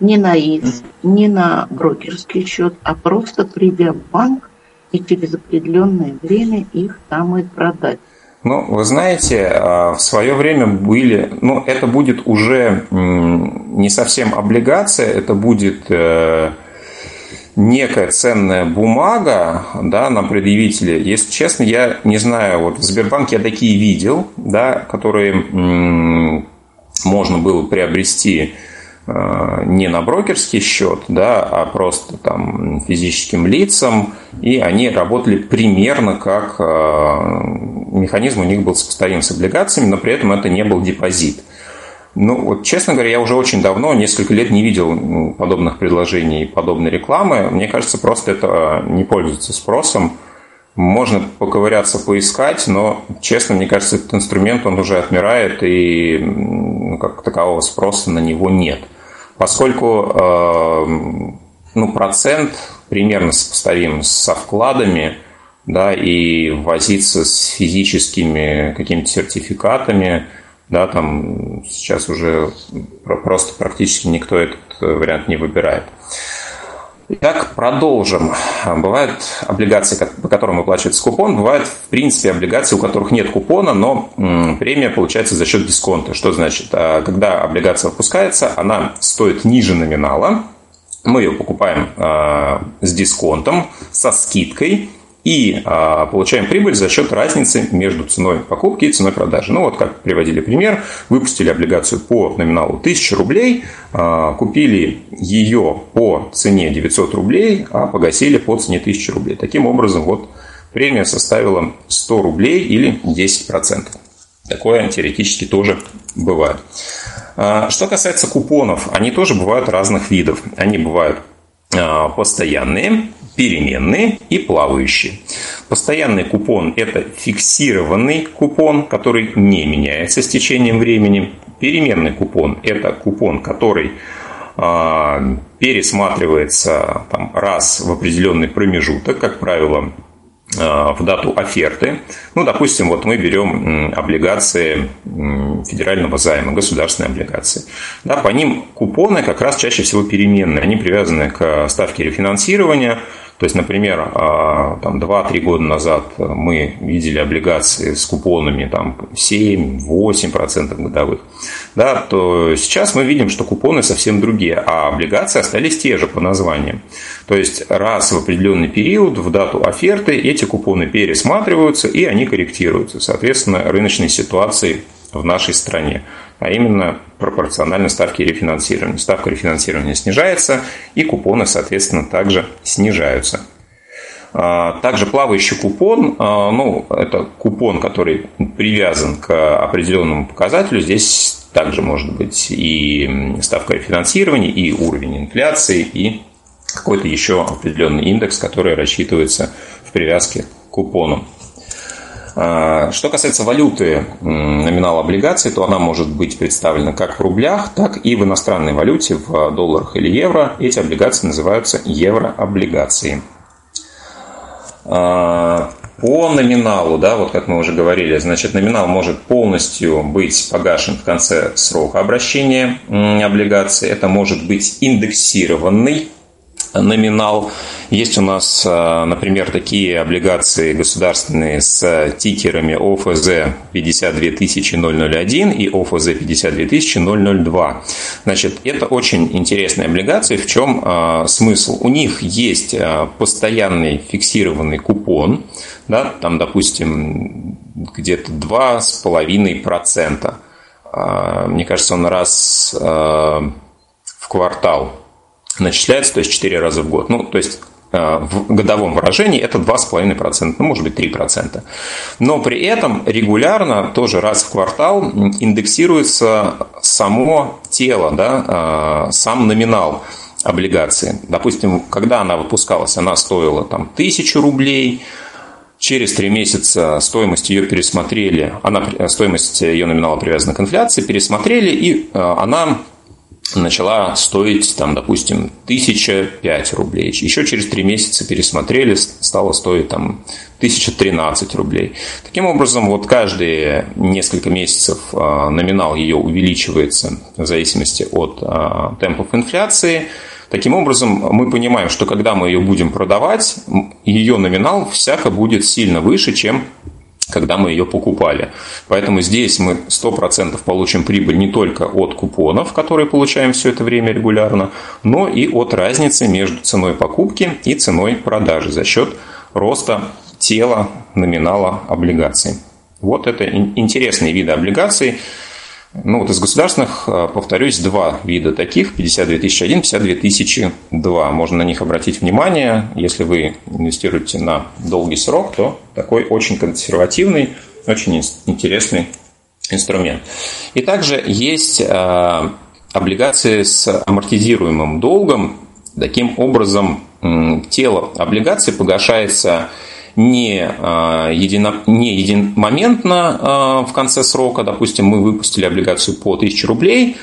не на ИС, не на брокерский счет, а просто придя в банк и через определенное время их там и продать? Ну, вы знаете, а, в свое время были, ну, это будет уже не совсем облигация, это будет э, некая ценная бумага да, на предъявителе. Если честно, я не знаю, вот в Сбербанке я такие видел, да, которые м- можно было приобрести э, не на брокерский счет, да, а просто там физическим лицам, и они работали примерно как э, механизм у них был сопоставим с облигациями, но при этом это не был депозит. Ну, вот, честно говоря, я уже очень давно, несколько лет не видел подобных предложений, подобной рекламы. Мне кажется, просто это не пользуется спросом. Можно поковыряться, поискать, но, честно, мне кажется, этот инструмент, он уже отмирает, и ну, как такового спроса на него нет. Поскольку э, ну, процент примерно сопоставим со вкладами, да, и возиться с физическими какими-то сертификатами – да, там сейчас уже просто практически никто этот э, вариант не выбирает. Итак, продолжим. Бывают облигации, по которым выплачивается купон, бывают, в принципе, облигации, у которых нет купона, но премия получается за счет дисконта. Что значит? А, когда облигация выпускается, она стоит ниже номинала, мы ее покупаем а, с дисконтом, со скидкой – и а, получаем прибыль за счет разницы между ценой покупки и ценой продажи. Ну вот как приводили пример, выпустили облигацию по номиналу 1000 рублей, а, купили ее по цене 900 рублей, а погасили по цене 1000 рублей. Таким образом вот премия составила 100 рублей или 10%. Такое теоретически тоже бывает. А, что касается купонов, они тоже бывают разных видов. Они бывают а, постоянные, переменные и плавающие. Постоянный купон – это фиксированный купон, который не меняется с течением времени. Переменный купон – это купон, который э, пересматривается там, раз в определенный промежуток, как правило, в дату оферты. Ну, допустим, вот мы берем облигации федерального займа, государственные облигации. Да, по ним купоны как раз чаще всего переменные. Они привязаны к ставке рефинансирования. То есть, например, а, там, 2-3 года назад мы видели облигации с купонами там, 7-8% годовых. Да, то сейчас мы видим, что купоны совсем другие, а облигации остались те же по названиям. То есть раз в определенный период, в дату оферты, эти купоны пересматриваются и они корректируются, соответственно, рыночной ситуации в нашей стране а именно пропорционально ставке рефинансирования. Ставка рефинансирования снижается, и купоны, соответственно, также снижаются. А, также плавающий купон, а, ну, это купон, который привязан к определенному показателю. Здесь также может быть и ставка рефинансирования, и уровень инфляции, и какой-то еще определенный индекс, который рассчитывается в привязке к купону. А, что касается валюты номинала облигаций, то она может быть представлена как в рублях, так и в иностранной валюте, в долларах или евро. Эти облигации называются еврооблигации. А, по номиналу, да, вот как мы уже говорили, значит, номинал может полностью быть погашен в конце срока обращения облигаций. Это может быть индексированный номинал. Есть у нас, э, например, такие облигации государственные с тикерами ОФЗ 52001 и ОФЗ 52002. Значит, это очень интересные облигации. В чем э, смысл? У них есть э, постоянный фиксированный купон, да, там, допустим, где-то 2,5%. Мне кажется, он раз в квартал начисляется, то есть 4 раза в год. Ну, то есть э, в годовом выражении это 2,5%, ну, может быть, 3%. Но при этом регулярно, тоже раз в квартал, индексируется само тело, да, э, сам номинал облигации. Допустим, когда она выпускалась, она стоила там, 1000 рублей, Через три месяца стоимость ее пересмотрели, она, стоимость ее номинала привязана к инфляции, пересмотрели, и э, она начала стоить, там, допустим, 1005 рублей. Еще через три месяца пересмотрели, стало стоить там 1013 рублей. Таким образом, вот каждые несколько месяцев а, номинал ее увеличивается в зависимости от а, темпов инфляции. Таким образом, мы понимаем, что когда мы ее будем продавать, ее номинал всяко будет сильно выше, чем когда мы ее покупали. Поэтому здесь мы 100% получим прибыль не только от купонов, которые получаем все это время регулярно, но и от разницы между ценой покупки и ценой продажи за счет роста тела номинала облигаций. Вот это интересные виды облигаций. Ну вот из государственных, а, повторюсь, два вида таких, 52 001, 52 002. Можно на них обратить внимание. Если вы инвестируете на долгий срок, то такой очень консервативный, очень интересный инструмент. И также есть а, облигации с амортизируемым долгом. Таким образом, тело облигаций погашается не, а, едино, не единомоментно а, в конце срока, допустим, мы выпустили облигацию по 1000 рублей,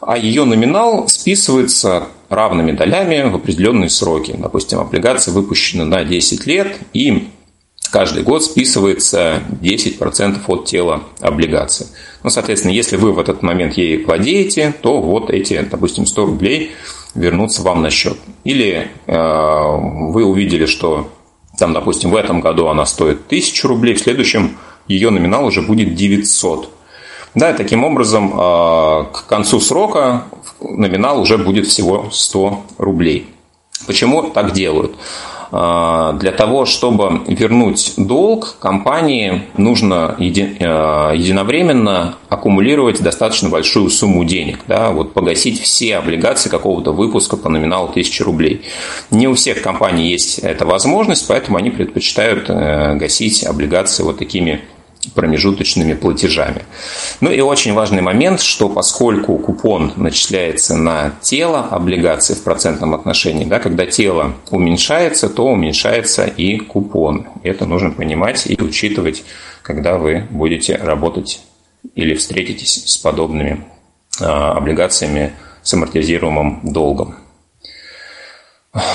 а ее номинал списывается равными долями в определенные сроки. Допустим, облигация выпущена на 10 лет, и каждый год списывается 10% от тела облигации. Ну, соответственно, если вы в этот момент ей владеете, то вот эти, допустим, 100 рублей вернутся вам на счет. Или э, вы увидели, что там, допустим, в этом году она стоит 1000 рублей, в следующем ее номинал уже будет 900. Да, и таким образом а, к концу срока номинал уже будет всего 100 рублей. Почему так делают? А, для того, чтобы вернуть долг, компании нужно а, единовременно аккумулировать достаточно большую сумму денег, да, вот погасить все облигации какого-то выпуска по номиналу 1000 рублей. Не у всех компаний есть эта возможность, поэтому они предпочитают э, гасить облигации вот такими промежуточными платежами. Ну и очень важный момент, что поскольку купон начисляется на тело облигации в процентном отношении, да, когда тело уменьшается, то уменьшается и купон. Это нужно понимать и учитывать, когда вы будете работать или встретитесь с подобными а, облигациями с амортизируемым долгом.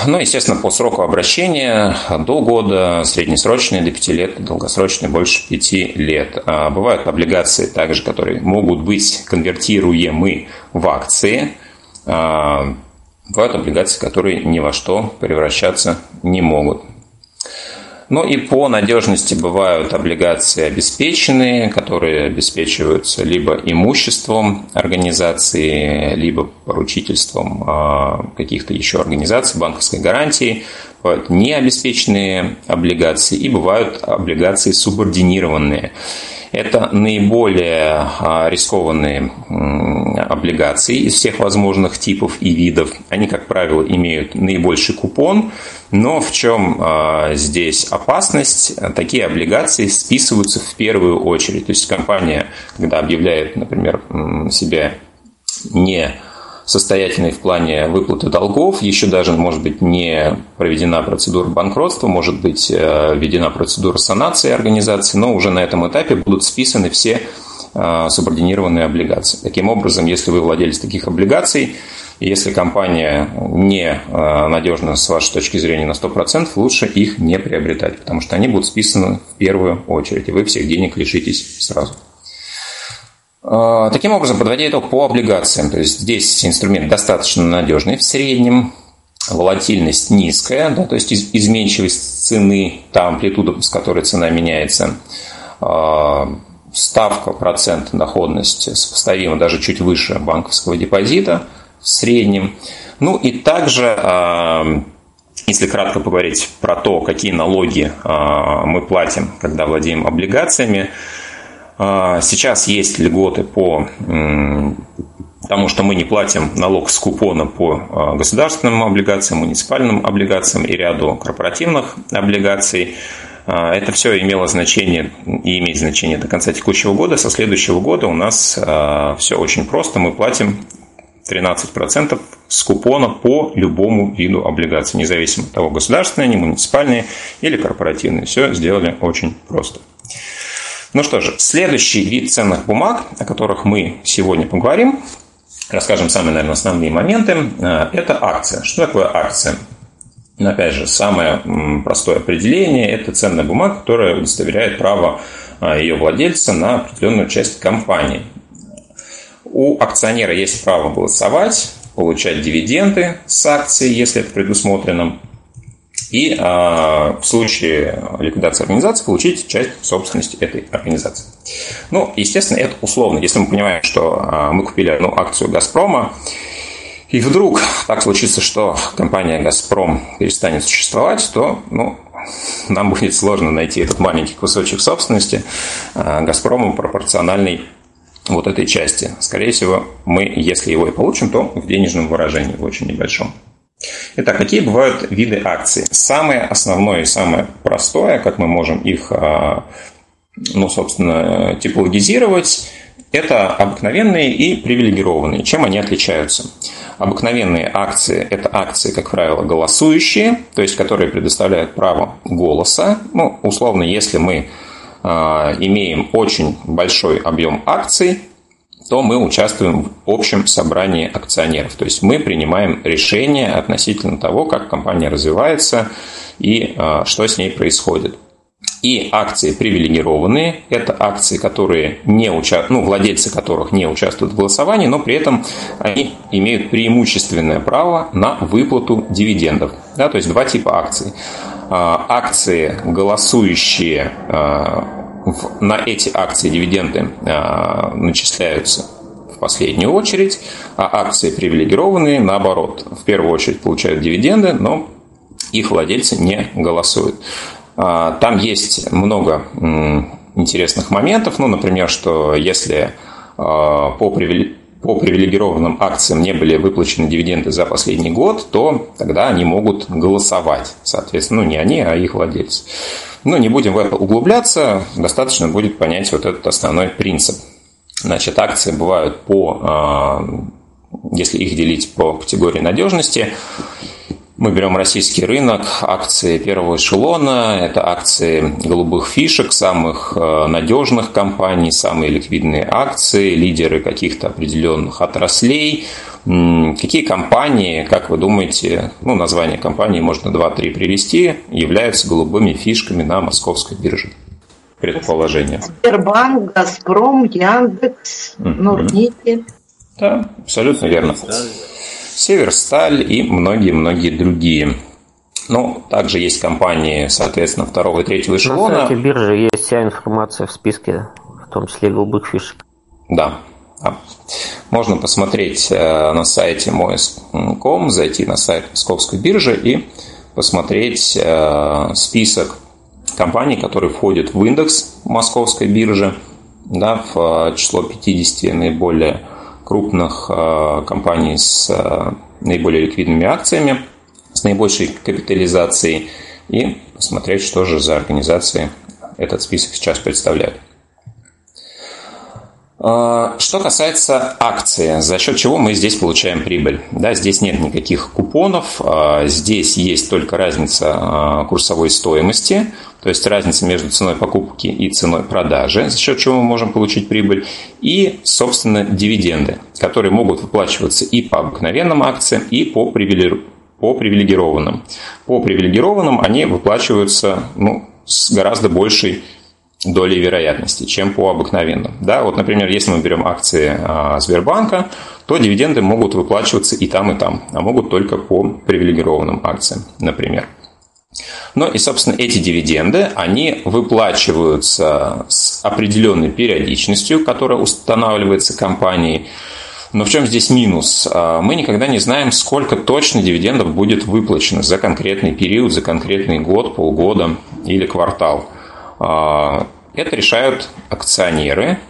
Ну, естественно, по сроку обращения до года, среднесрочные до 5 лет, долгосрочные больше 5 лет. А бывают облигации также, которые могут быть конвертируемы в акции. А бывают облигации, которые ни во что превращаться не могут. Ну и по надежности бывают облигации обеспеченные, которые обеспечиваются либо имуществом организации, либо поручительством а, каких-то еще организаций, банковской гарантии. Бывают необеспеченные облигации и бывают облигации субординированные. Это наиболее а, рискованные облигации из всех возможных типов и видов. Они, как правило, имеют наибольший купон, но в чем а, здесь опасность? Такие облигации списываются в первую очередь. То есть компания, когда объявляет, например, себя не состоятельный в плане выплаты долгов, еще даже, может быть, не проведена процедура банкротства, может быть, э, введена процедура санации организации, но уже на этом этапе будут списаны все э, субординированные облигации. Таким образом, если вы владелец таких облигаций, если компания не э, надежна с вашей точки зрения на 100%, лучше их не приобретать, потому что они будут списаны в первую очередь, и вы всех денег лишитесь сразу. А, таким образом, подводя итог по облигациям, то есть здесь инструмент достаточно надежный в среднем, волатильность низкая, да, то есть изменчивость цены, та амплитуда, с которой цена меняется, а, ставка, процент доходности сопоставима даже чуть выше банковского депозита в среднем. Ну и также, а, если кратко поговорить про то, какие налоги мы платим, когда владеем облигациями, сейчас есть льготы по тому, что мы не платим налог с купона по а, государственным облигациям, муниципальным облигациям и ряду корпоративных облигаций. А, это все имело значение и имеет значение до конца текущего года. Со следующего года у нас все очень просто. Мы платим 13% с купона по любому виду облигаций, независимо от того, государственные, не муниципальные или корпоративные. Все сделали очень просто. Ну что же, следующий вид ценных бумаг, о которых мы сегодня поговорим, расскажем самые, наверное, основные моменты, э, это акция. Что такое акция? Ну, опять же, самое простое определение – это ценная бумага, которая удостоверяет право э, ее владельца на определенную часть компании. У акционера есть право голосовать, получать дивиденды с акции, если это предусмотрено, и а, в случае ликвидации организации получить часть собственности этой организации. Ну, естественно, это условно. Если мы понимаем, что а, мы купили одну акцию «Газпрома», и вдруг так случится, что компания «Газпром» перестанет существовать, то ну, нам будет сложно найти этот маленький кусочек собственности а, «Газпрому» пропорциональный вот этой части. Скорее всего, мы, если его и получим, то в денежном выражении, в очень небольшом. Итак, какие бывают виды акций? Самое основное и самое простое, как мы можем их, а, ну, собственно, типологизировать, это обыкновенные и привилегированные. Чем они отличаются? Обыкновенные акции – это акции, как правило, голосующие, то есть которые предоставляют право голоса. Ну, условно, если мы а, имеем очень большой объем акций, то мы участвуем в общем собрании акционеров. То есть мы принимаем решение относительно того, как компания развивается и а, что с ней происходит. И акции привилегированные – это акции, которые не уча... ну, владельцы которых не участвуют в голосовании, но при этом они имеют преимущественное право на выплату дивидендов. Да, то есть два типа акций. А, акции, голосующие а, на эти акции дивиденды а, начисляются в последнюю очередь, а акции привилегированные, наоборот, в первую очередь получают дивиденды, но их владельцы не голосуют. А, там есть много интересных моментов, ну, например, что если а, по по привилегированным акциям не были выплачены дивиденды за последний год, то тогда они могут голосовать. Соответственно, ну не они, а их владельцы. Но не будем в это углубляться, достаточно будет понять вот этот основной принцип. Значит, акции бывают по, а, если их делить по категории надежности, мы берем российский рынок, акции первого эшелона, это акции голубых фишек, самых а, надежных компаний, самые ликвидные акции, лидеры каких-то определенных отраслей – Какие компании, как вы думаете, ну, название компании можно 2-3 привести, являются голубыми фишками на московской бирже? Предположение. Сбербанк, Газпром, Яндекс. Норнити. Да, абсолютно верно. Северсталь и многие-многие другие. Ну, также есть компании, соответственно, второго и третьего эшелона. На сайте биржи есть вся информация в списке, в том числе голубых фишек. Да, можно посмотреть э, на сайте moes.com, зайти на сайт Московской биржи и посмотреть э, список компаний, которые входят в индекс Московской биржи, да, в э, число 50 наиболее крупных компаний с наиболее ликвидными акциями, с наибольшей капитализацией, и посмотреть, что же за организации этот список сейчас представляют. А, что касается акции, за счет чего мы здесь получаем прибыль? Да, здесь нет никаких купонов, а, здесь есть только разница а, курсовой стоимости, то есть разница между ценой покупки и ценой продажи, за счет чего мы можем получить прибыль, и, собственно, дивиденды, которые могут выплачиваться и по обыкновенным акциям, и по, по привилегированным. По привилегированным они выплачиваются ну, с гораздо большей долей вероятности, чем по обыкновенным. Да, вот, например, если мы берем акции а, Сбербанка, то дивиденды могут выплачиваться и там, и там, а могут только по привилегированным акциям, например. Ну и, собственно, эти дивиденды, они выплачиваются с определенной периодичностью, которая устанавливается компанией. Но в чем здесь минус? А, мы никогда не знаем, сколько точно дивидендов будет выплачено за конкретный период, за конкретный год, полгода или квартал. А, это решают акционеры,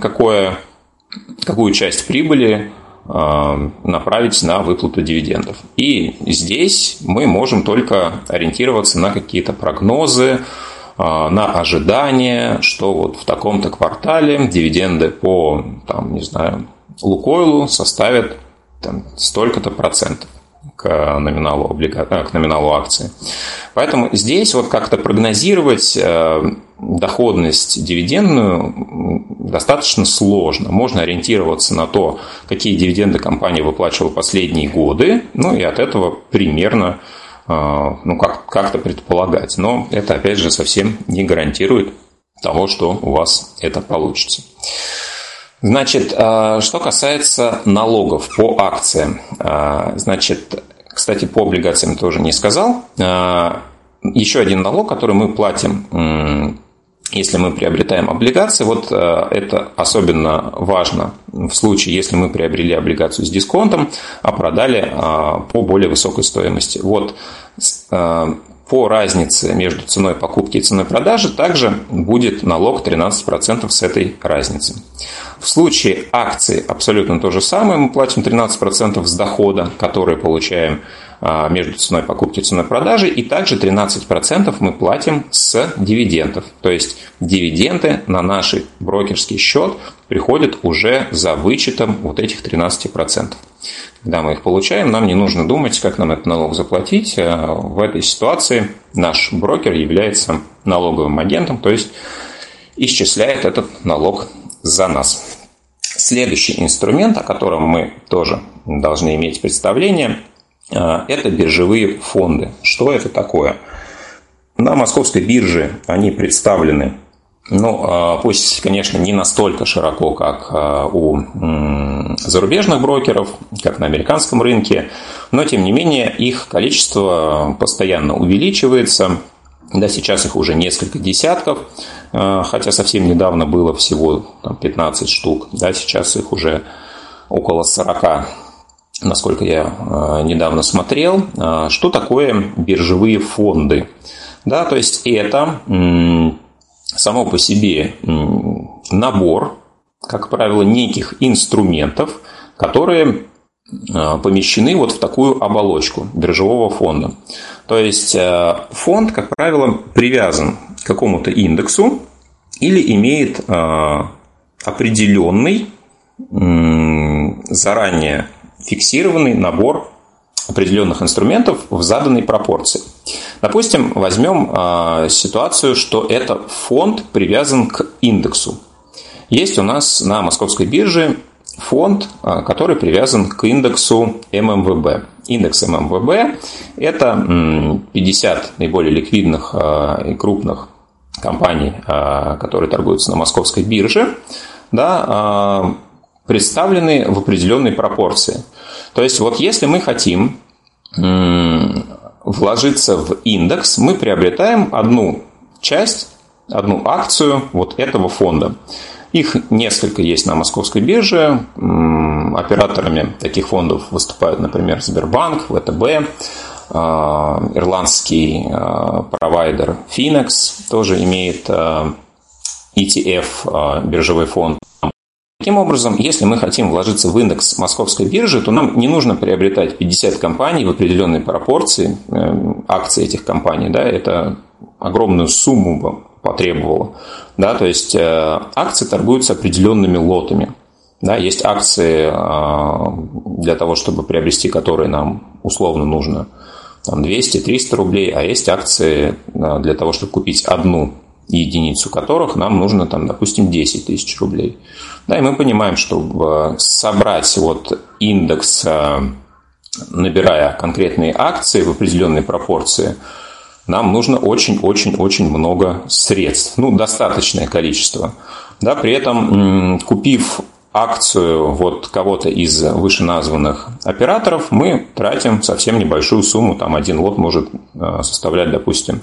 какое, какую часть прибыли а, направить на выплату дивидендов. И здесь мы можем только ориентироваться на какие-то прогнозы, а, на ожидание, что вот в таком-то квартале дивиденды по, там, не знаю, Лукойлу составят там, столько-то процентов к номиналу, облига... Э, к номиналу акции. Поэтому здесь вот как-то прогнозировать э, доходность дивидендную достаточно сложно. Можно ориентироваться на то, какие дивиденды компания выплачивала последние годы, ну и от этого примерно э, ну, как- как-то предполагать. Но это, опять же, совсем не гарантирует того, что у вас это получится. Значит, э, что касается налогов по акциям. Э, значит, кстати, по облигациям тоже не сказал. Э, еще один налог, который мы платим, если мы приобретаем облигации, вот это особенно важно в случае, если мы приобрели облигацию с дисконтом, а продали по более высокой стоимости. Вот по разнице между ценой покупки и ценой продажи также будет налог 13% с этой разницы. В случае акций абсолютно то же самое. Мы платим 13% с дохода, который получаем между ценой покупки и ценой продажи, и также 13% мы платим с дивидендов. То есть дивиденды на наш брокерский счет приходят уже за вычетом вот этих 13%. Когда мы их получаем, нам не нужно думать, как нам этот налог заплатить. А, в этой ситуации наш брокер является налоговым агентом, то есть исчисляет этот налог за нас. Следующий инструмент, о котором мы тоже должны иметь представление, это биржевые фонды. Что это такое? На московской бирже они представлены, ну, э, пусть, конечно, не настолько широко, как э, у зарубежных брокеров, как на американском рынке, но, тем не менее, их количество постоянно увеличивается. Да, сейчас их уже несколько десятков, хотя совсем недавно было всего там, 15 штук. Да, сейчас их уже около 40, насколько я э, недавно смотрел. Э, что такое биржевые фонды? Да, то есть это само по себе набор, как правило, неких инструментов, которые помещены вот в такую оболочку биржевого фонда. То есть э, фонд, как правило, привязан к какому-то индексу или имеет э, определенный заранее фиксированный набор определенных инструментов в заданной пропорции. Допустим, возьмем э, ситуацию, что это фонд привязан к индексу. Есть у нас на московской бирже фонд, который привязан к индексу ММВБ. Индекс ММВБ – это 50 наиболее ликвидных а, и крупных компаний, а, которые торгуются на московской бирже, да, а, представлены в определенной пропорции. То есть, вот если мы хотим вложиться в индекс, мы приобретаем одну часть, одну акцию вот этого фонда. Их несколько есть на московской бирже. Операторами таких фондов выступают, например, Сбербанк, ВТБ, а, ирландский а, провайдер Finex тоже имеет а, ETF, биржевой фонд. Таким образом, если мы хотим вложиться в индекс московской биржи, то нам не нужно приобретать 50 компаний в определенной пропорции, э, акции этих компаний. Да, это огромную сумму потребовала. Да, то есть э, акции торгуются определенными лотами. Да, есть акции для того, чтобы приобрести которые нам условно нужно там 200-300 рублей, а есть акции для того, чтобы купить одну единицу которых нам нужно, там, допустим, 10 тысяч рублей. Да, и мы понимаем, что собрать вот индекс, э, набирая конкретные акции в определенной пропорции, нам нужно очень-очень-очень много средств, ну, достаточное количество. Да, при этом, купив акцию вот кого-то из вышеназванных операторов, мы тратим совсем небольшую сумму, там один лот может э, составлять, допустим,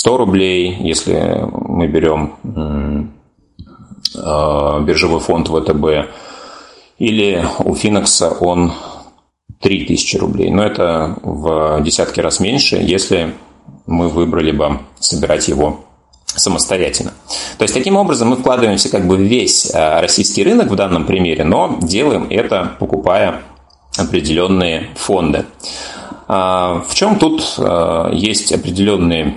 100 рублей, если мы берем э, биржевой фонд ВТБ, или у Финекса он 3000 рублей. Но это в десятки раз меньше, если мы выбрали бы собирать его самостоятельно. То есть, таким образом, мы вкладываемся как бы весь э, российский рынок в данном примере, но делаем это, покупая определенные фонды. А, в чем тут есть определенные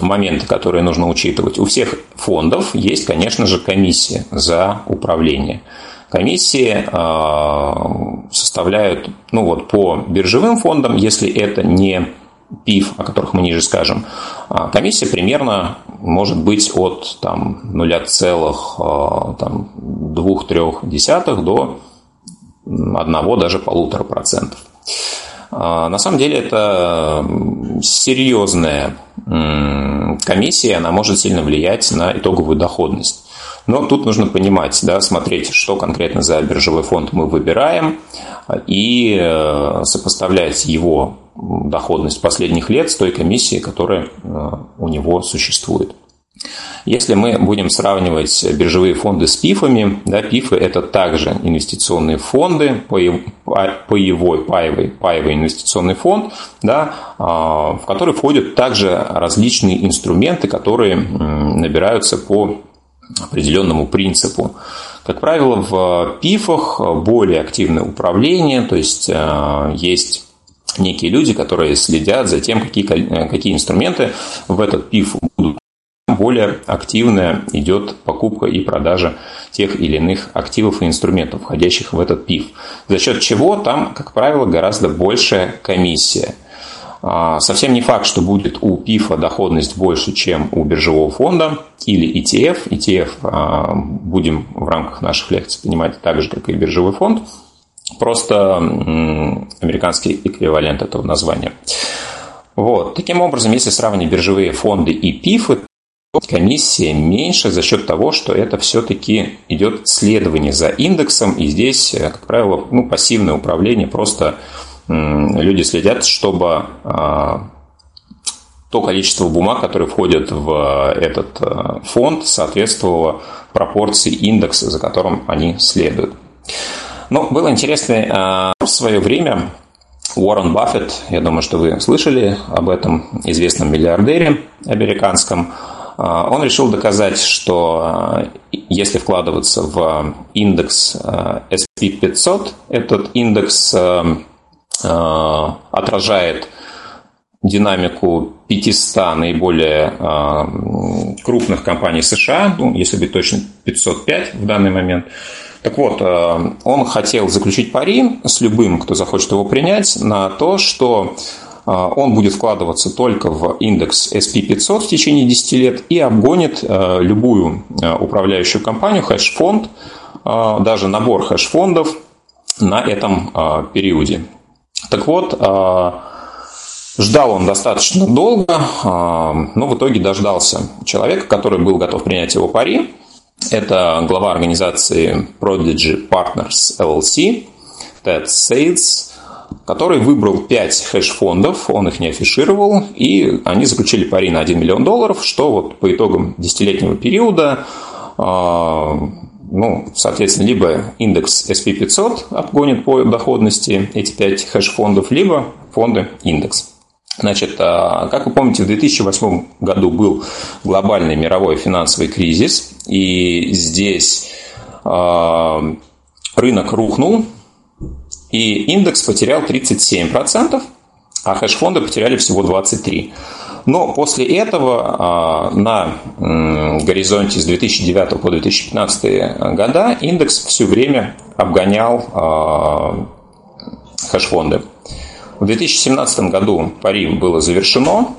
моменты, которые нужно учитывать. У всех фондов есть, конечно же, комиссия за управление. Комиссии а, составляют, ну вот по биржевым фондам, если это не ПИФ, о которых мы ниже скажем, а, комиссия примерно может быть от там, 0,2-3 до 1, даже полутора процентов. А, на самом деле это серьезная комиссия, она может сильно влиять на итоговую доходность. Но тут нужно понимать, да, смотреть, что конкретно за биржевой фонд мы выбираем, и э, сопоставлять его доходность последних лет с той комиссией, которая э, у него существует. Если мы будем сравнивать биржевые фонды с ПИФами, да, ПИФы – это также инвестиционные фонды, паевой, паевый, паевый инвестиционный фонд, да, а, в который входят также различные инструменты, которые набираются по определенному принципу. Как правило, в ПИФах более активное управление, то есть а, есть некие люди, которые следят за тем, какие, какие инструменты в этот ПИФ будут более активная идет покупка и продажа тех или иных активов и инструментов, входящих в этот ПИФ. За счет чего там, как правило, гораздо большая комиссия. А, совсем не факт, что будет у ПИФа доходность больше, чем у биржевого фонда или ETF. ETF а, будем в рамках наших лекций понимать так же, как и биржевой фонд. Просто американский эквивалент этого названия. Вот. Таким образом, если сравнить биржевые фонды и ПИФы, комиссия меньше за счет того, что это все-таки идет следование за индексом, и здесь, э, как правило, ну, пассивное управление, просто люди следят, чтобы а, то количество бумаг, которые входят в этот э, фонд, соответствовало пропорции индекса, за которым они следуют. Но было интересно а, в свое время Уоррен Баффет, я думаю, что вы слышали об этом известном миллиардере американском, он решил доказать, что а, если вкладываться в индекс а, SP500, этот индекс отражает динамику 500 наиболее крупных компаний США, ну, если быть точно 505 в данный момент. Так вот, он хотел заключить пари с любым, кто захочет его принять, на то, что а, он будет вкладываться только в индекс SP500 в течение 10 лет и обгонит а, любую а, управляющую компанию, хедж-фонд, даже набор хедж-фондов на этом периоде. Так вот, ждал он достаточно долго, но в итоге дождался человека, который был готов принять его пари. Это глава организации Prodigy Partners LLC, Ted Sates, который выбрал 5 хедж-фондов, он их не афишировал, и они заключили пари на 1 миллион долларов, что вот по итогам десятилетнего периода а, ну, соответственно, либо индекс SP500 обгонит по доходности эти 5 хедж-фондов, либо фонды индекс. Значит, а, как вы помните, в 2008 году был глобальный мировой финансовый кризис, и здесь а, рынок рухнул, и индекс потерял 37%, а хедж-фонды потеряли всего 23%. Но после этого на горизонте с 2009 по 2015 года индекс все время обгонял хэш-фонды. В 2017 году пари было завершено,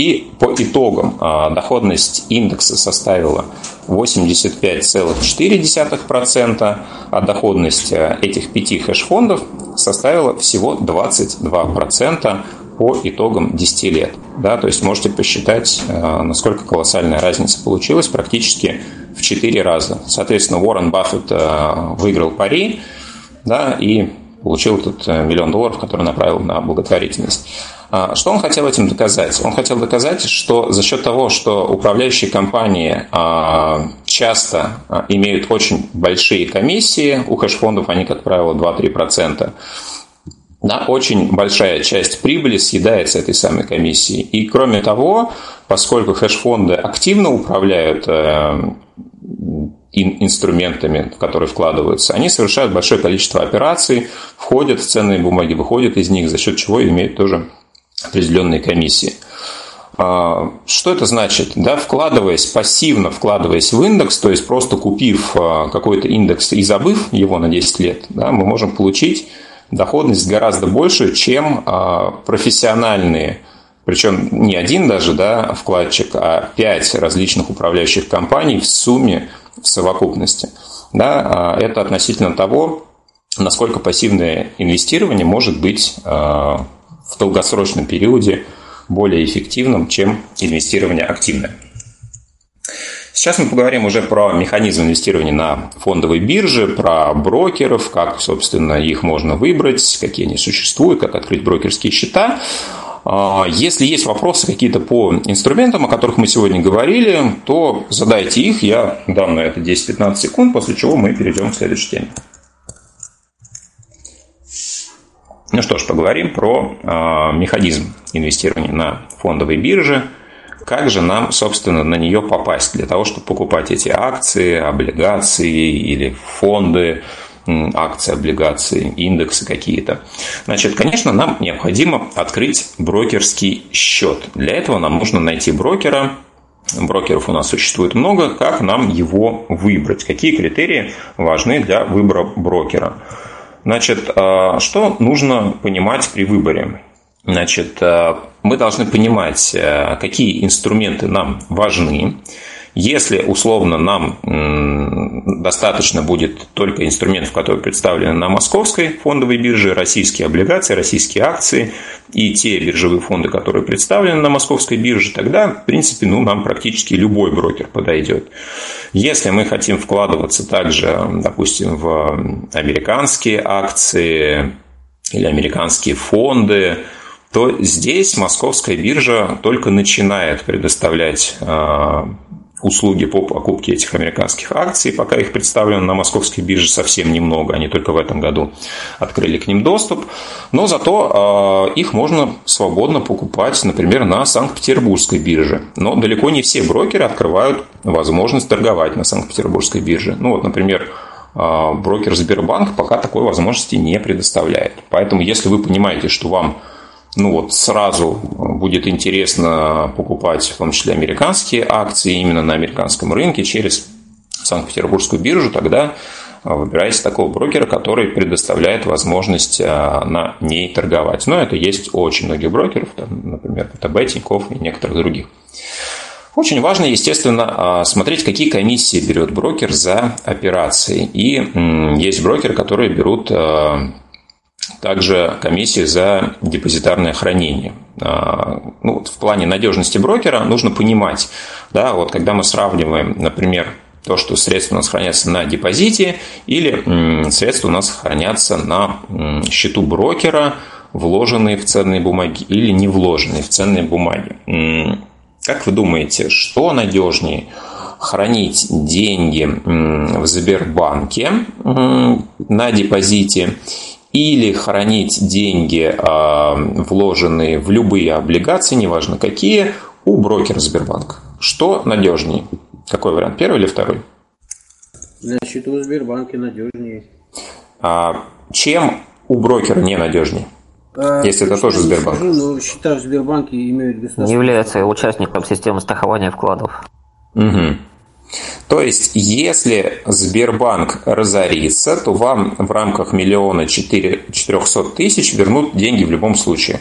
и по итогам а, доходность индекса составила 85,4%, а доходность а, этих пяти хэш-фондов составила всего 22% по итогам 10 лет. Да, то есть можете посчитать, а, насколько колоссальная разница получилась, практически в 4 раза. Соответственно, Уоррен Баффет выиграл пари да, и получил тут миллион долларов, который направил на благотворительность. А, что он хотел этим доказать? Он хотел доказать, что за счет того, что управляющие компании а, часто а, имеют очень большие комиссии, у хэш-фондов они, как правило, 2-3%, да, очень большая часть прибыли съедается этой самой комиссией. И кроме того, поскольку хэш-фонды активно управляют э, инструментами, в которые вкладываются, они совершают большое количество операций, входят в ценные бумаги, выходят из них, за счет чего имеют тоже определенной комиссии. А, что это значит? Да, вкладываясь, пассивно вкладываясь в индекс, то есть просто купив а, какой-то индекс и забыв его на 10 лет, да, мы можем получить доходность гораздо больше, чем а, профессиональные, причем не один даже да, вкладчик, а 5 различных управляющих компаний в сумме в совокупности. Да, это относительно того, насколько пассивное инвестирование может быть в долгосрочном периоде более эффективным, чем инвестирование активное. Сейчас мы поговорим уже про механизм инвестирования на фондовой бирже, про брокеров, как, собственно, их можно выбрать, какие они существуют, как открыть брокерские счета. А, если есть вопросы какие-то по инструментам, о которых мы сегодня говорили, то задайте их, я дам на это 10-15 секунд, после чего мы перейдем к следующей теме. Ну что ж, поговорим про э, механизм инвестирования на фондовой бирже. Как же нам, собственно, на нее попасть для того, чтобы покупать эти акции, облигации или фонды, акции, облигации, индексы какие-то. Значит, конечно, нам необходимо открыть брокерский счет. Для этого нам нужно найти брокера, Брокеров у нас существует много. Как нам его выбрать? Какие критерии важны для выбора брокера? Значит, а, что нужно понимать при выборе? Значит, а, мы должны понимать, а, какие инструменты нам важны, если условно нам достаточно будет только инструментов, которые представлены на московской фондовой бирже, российские облигации, российские акции и те биржевые фонды, которые представлены на московской бирже, тогда, в принципе, ну, нам практически любой брокер подойдет. Если мы хотим вкладываться также, допустим, в американские акции или американские фонды, то здесь московская биржа только начинает предоставлять услуги по покупке этих американских акций. Пока их представлено на московской бирже совсем немного. Они только в этом году открыли к ним доступ. Но зато э, их можно свободно покупать, например, на Санкт-Петербургской бирже. Но далеко не все брокеры открывают возможность торговать на Санкт-Петербургской бирже. Ну вот, например, э, брокер Сбербанк пока такой возможности не предоставляет. Поэтому, если вы понимаете, что вам ну вот сразу будет интересно покупать в том числе американские акции именно на американском рынке через Санкт-Петербургскую биржу, тогда выбирайте такого брокера, который предоставляет возможность а, на ней торговать. Но это есть у очень многих брокеров, там, например, ВТБ, Тинькофф и некоторых других. Очень важно, естественно, а, смотреть, какие комиссии берет брокер за операции. И есть брокеры, которые берут а, также комиссии за депозитарное хранение. А, ну, в плане надежности брокера нужно понимать, да, вот когда мы сравниваем, например, то, что средства у нас хранятся на депозите или средства у нас хранятся на счету брокера, вложенные в ценные бумаги или не вложенные в ценные бумаги. Как вы думаете, что надежнее? Хранить деньги в Сбербанке на депозите или хранить деньги, а, вложенные в любые облигации, неважно какие, у брокера Сбербанка. Что надежнее? Какой вариант? Первый или второй? Значит, у Сбербанка надежнее. А чем у брокера ненадежнее? А, Если это тоже не Сбербанк. скажу, но счета в Сбербанке имеют Не государственный является участником системы страхования вкладов. Мгм. То есть, если Сбербанк разорится, то вам в рамках миллиона четыре- четырехсот тысяч вернут деньги в любом случае.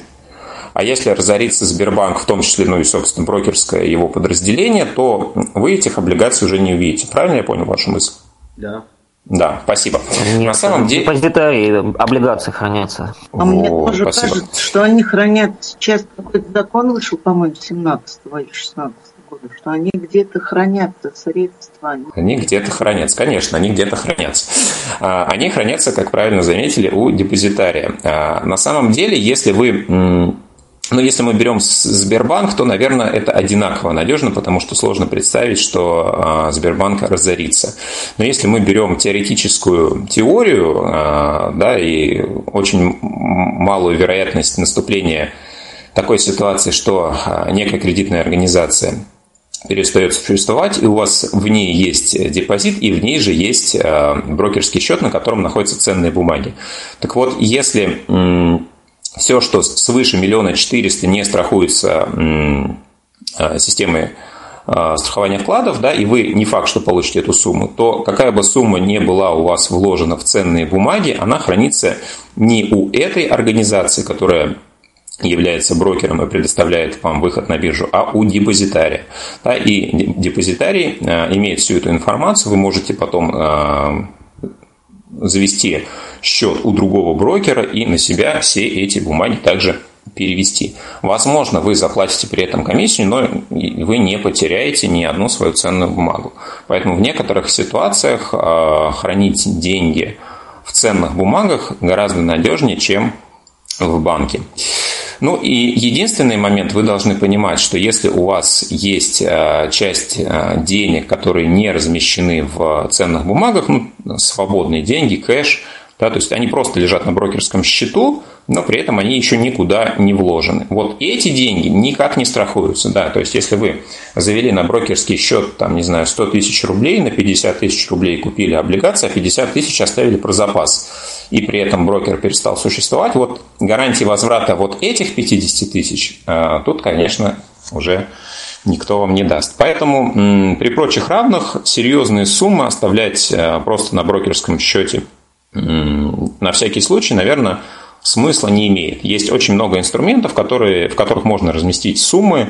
А если разорится Сбербанк, в том числе, ну и, собственно, брокерское его подразделение, то вы этих облигаций уже не увидите. Правильно я понял вашу мысль? Да. Да, спасибо. Нет, На самом деле... депозитарии облигации хранятся. А мне тоже спасибо. кажется, что они хранят сейчас какой-то закон вышел, по-моему, 17 или 16 года, что они где-то хранятся средства. они- где-то хранятся, конечно, они где-то хранятся. А, Они хранятся, как правильно заметили, у депозитария. А, На самом деле, если вы м, ну, если мы берем Сбербанк, то, наверное, это одинаково надежно, потому что сложно представить, что а, Сбербанк разорится. Но если мы берем теоретическую теорию, да, и очень малую вероятность наступления такой ситуации, что некая кредитная организация перестает существовать, и у вас в ней есть депозит, и в ней же есть э, брокерский счет, на котором находятся ценные бумаги. Так вот, если все, что свыше миллиона четыреста не страхуется э, системой э, страхования вкладов, да, и вы не факт, что получите эту сумму, то какая бы сумма не была у вас вложена в ценные бумаги, она хранится не у этой организации, которая является брокером и предоставляет вам выход на биржу, а у депозитария. Да, и депозитарий э, имеет всю эту информацию, вы можете потом э, завести счет у другого брокера и на себя все эти бумаги также перевести. Возможно, вы заплатите при этом комиссию, но вы не потеряете ни одну свою ценную бумагу. Поэтому в некоторых ситуациях э, хранить деньги в ценных бумагах гораздо надежнее, чем в банке. Ну и единственный момент, вы должны понимать, что если у вас есть э, часть э, денег, которые не размещены в ценных бумагах, ну, свободные деньги, кэш, да, то есть они просто лежат на брокерском счету, но при этом они еще никуда не вложены. Вот эти деньги никак не страхуются. Да, то есть если вы завели на брокерский счет, там, не знаю, 100 тысяч рублей, на 50 тысяч рублей купили облигации, а 50 тысяч оставили про запас, и при этом брокер перестал существовать, вот гарантии возврата вот этих 50 тысяч, э, тут, конечно, уже никто вам не даст. Поэтому при прочих равных серьезные суммы оставлять э, просто на брокерском счете на всякий случай, наверное, смысла не имеет. Есть очень много инструментов, которые, в которых можно разместить суммы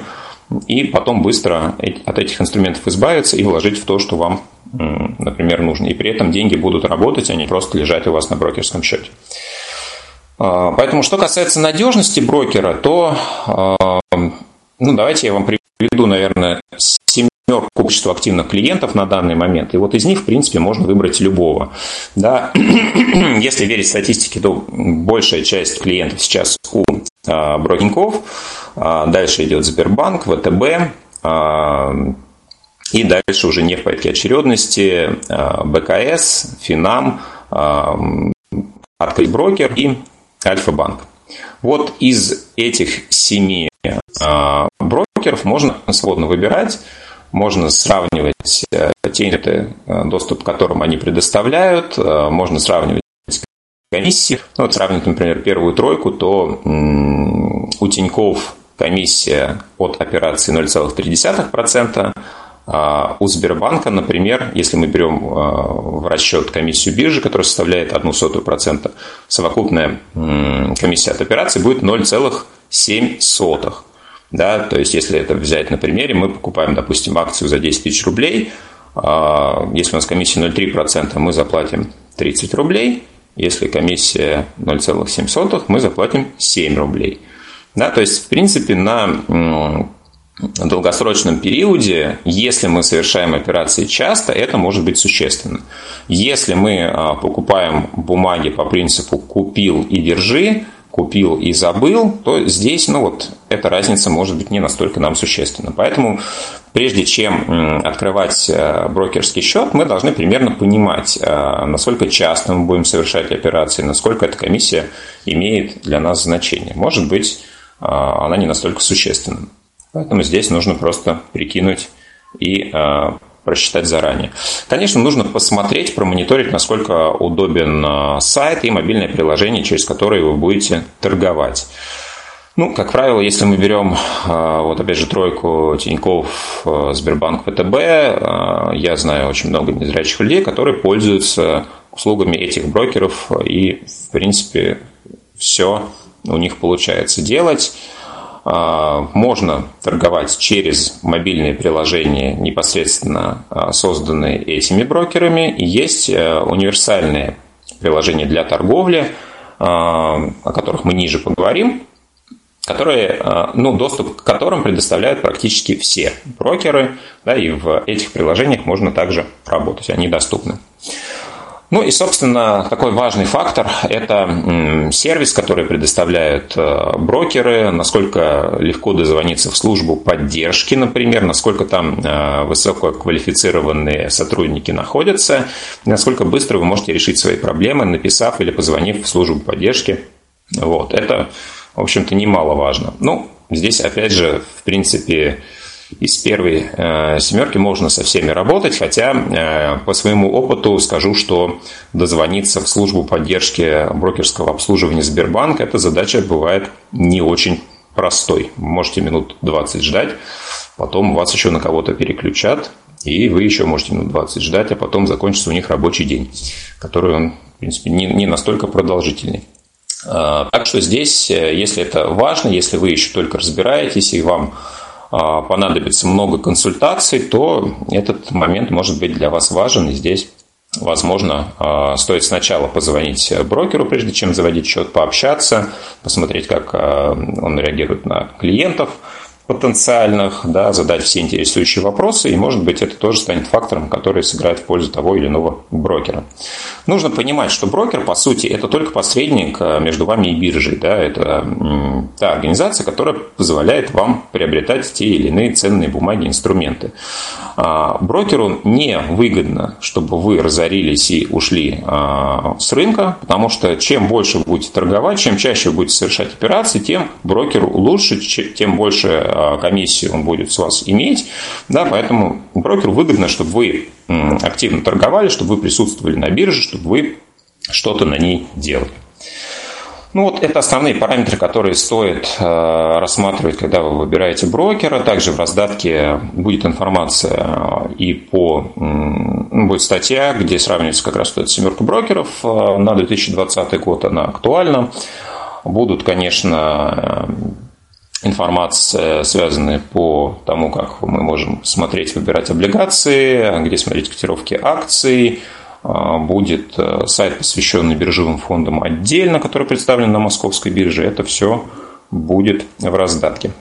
и потом быстро от этих инструментов избавиться и вложить в то, что вам, например, нужно. И при этом деньги будут работать, а не просто лежать у вас на брокерском счете. А, Поэтому, что касается надежности брокера, то а, ну, давайте я вам приведу, наверное, семерку общества активных клиентов на данный момент. И вот из них, в принципе, можно выбрать любого. Да? [CLEARS THROAT] Если верить статистике, то большая часть клиентов сейчас у а. А, Дальше идет Сбербанк, ВТБ. а, И дальше уже не в порядке очередности а, БКС, Финам, Открыть брокер и Альфа-банк. Вот из этих семи а, брокеров можно свободно выбирать, можно сравнивать э, те инструменты, э, доступ к которым они предоставляют, э, можно сравнивать комиссии. Ну, вот сравнивать, например, первую тройку, то у Тиньков комиссия от операции 0,3%, а у Сбербанка, например, если мы берем в расчет комиссию биржи, которая составляет 0,01%, совокупная комиссия от операции будет 0,07%. Да, то есть, если это взять на примере, мы покупаем, допустим, акцию за 10 тысяч рублей. а, Если у нас комиссия 0,3%, мы заплатим 30 рублей. Если комиссия 0,7%, мы заплатим 7 рублей. Да, то есть, в принципе, на долгосрочном периоде, если мы совершаем операции часто, это может быть существенно. Если мы а, покупаем бумаги по принципу «купил и держи», купил и забыл, то здесь, ну вот, эта разница может быть не настолько нам существенна. Поэтому, прежде чем открывать брокерский счет, мы должны примерно понимать, насколько часто мы будем совершать операции, насколько эта комиссия имеет для нас значение. Может быть, она не настолько существенна. Поэтому здесь нужно просто прикинуть и просчитать заранее. Конечно, нужно посмотреть, промониторить, насколько удобен сайт и мобильное приложение, через которое вы будете торговать. Ну, как правило, если мы берем, вот опять же, тройку Тиньков, Сбербанк, ВТБ, я знаю очень много незрячих людей, которые пользуются услугами этих брокеров, и, в принципе, все у них получается делать. Можно торговать через мобильные приложения, непосредственно созданные этими брокерами. Есть универсальные приложения для торговли, о которых мы ниже поговорим, которые, ну, доступ к которым предоставляют практически все брокеры, да, и в этих приложениях можно также работать, они доступны. Ну и, собственно, такой важный фактор – это сервис, который предоставляют э, брокеры, насколько легко дозвониться в службу поддержки, например, насколько там э, высококвалифицированные сотрудники находятся, насколько быстро вы можете решить свои проблемы, написав или позвонив в службу поддержки. Вот, это, в общем-то, немаловажно. Ну, здесь, опять же, в принципе, из первой э, семерки можно со всеми работать, хотя э, по своему опыту скажу, что дозвониться в службу поддержки брокерского обслуживания Сбербанка, эта задача бывает не очень простой. Можете минут 20 ждать, потом вас еще на кого-то переключат, и вы еще можете минут 20 ждать, а потом закончится у них рабочий день, который он, в принципе, не, не настолько продолжительный. Э, так что здесь, если это важно, если вы еще только разбираетесь и вам а, понадобится много консультаций, то этот момент может быть для вас важен. И здесь, возможно, а, стоит сначала позвонить брокеру, прежде чем заводить счет, пообщаться, посмотреть, как а, он реагирует на клиентов – потенциальных, да, задать все интересующие вопросы, и, может быть, это тоже станет фактором, который сыграет в пользу того или иного брокера. Нужно понимать, что брокер, по сути, это только посредник э, между вами и биржей. Да, это та организация, которая позволяет вам приобретать те или иные ценные бумаги, инструменты. А, брокеру не выгодно, чтобы вы разорились и ушли а, с рынка, потому что чем больше вы будете торговать, чем чаще вы будете совершать операции, тем брокеру лучше, тем больше а, комиссии он будет с вас иметь. Да, поэтому брокеру выгодно, чтобы вы активно торговали, чтобы вы присутствовали на бирже, чтобы вы что-то на ней делали. Ну вот это основные параметры, которые стоит э, рассматривать, когда вы выбираете брокера. Также в раздатке будет информация и по ну, будет статья, где сравнивается как раз вот эта семерка брокеров э, на 2020 год, она актуальна. Будут, конечно, информация, связанная по тому, как мы можем смотреть, выбирать облигации, где смотреть котировки акций. А, будет э, сайт, посвященный биржевым фондам отдельно, который представлен на московской бирже. Это все будет в раздатке.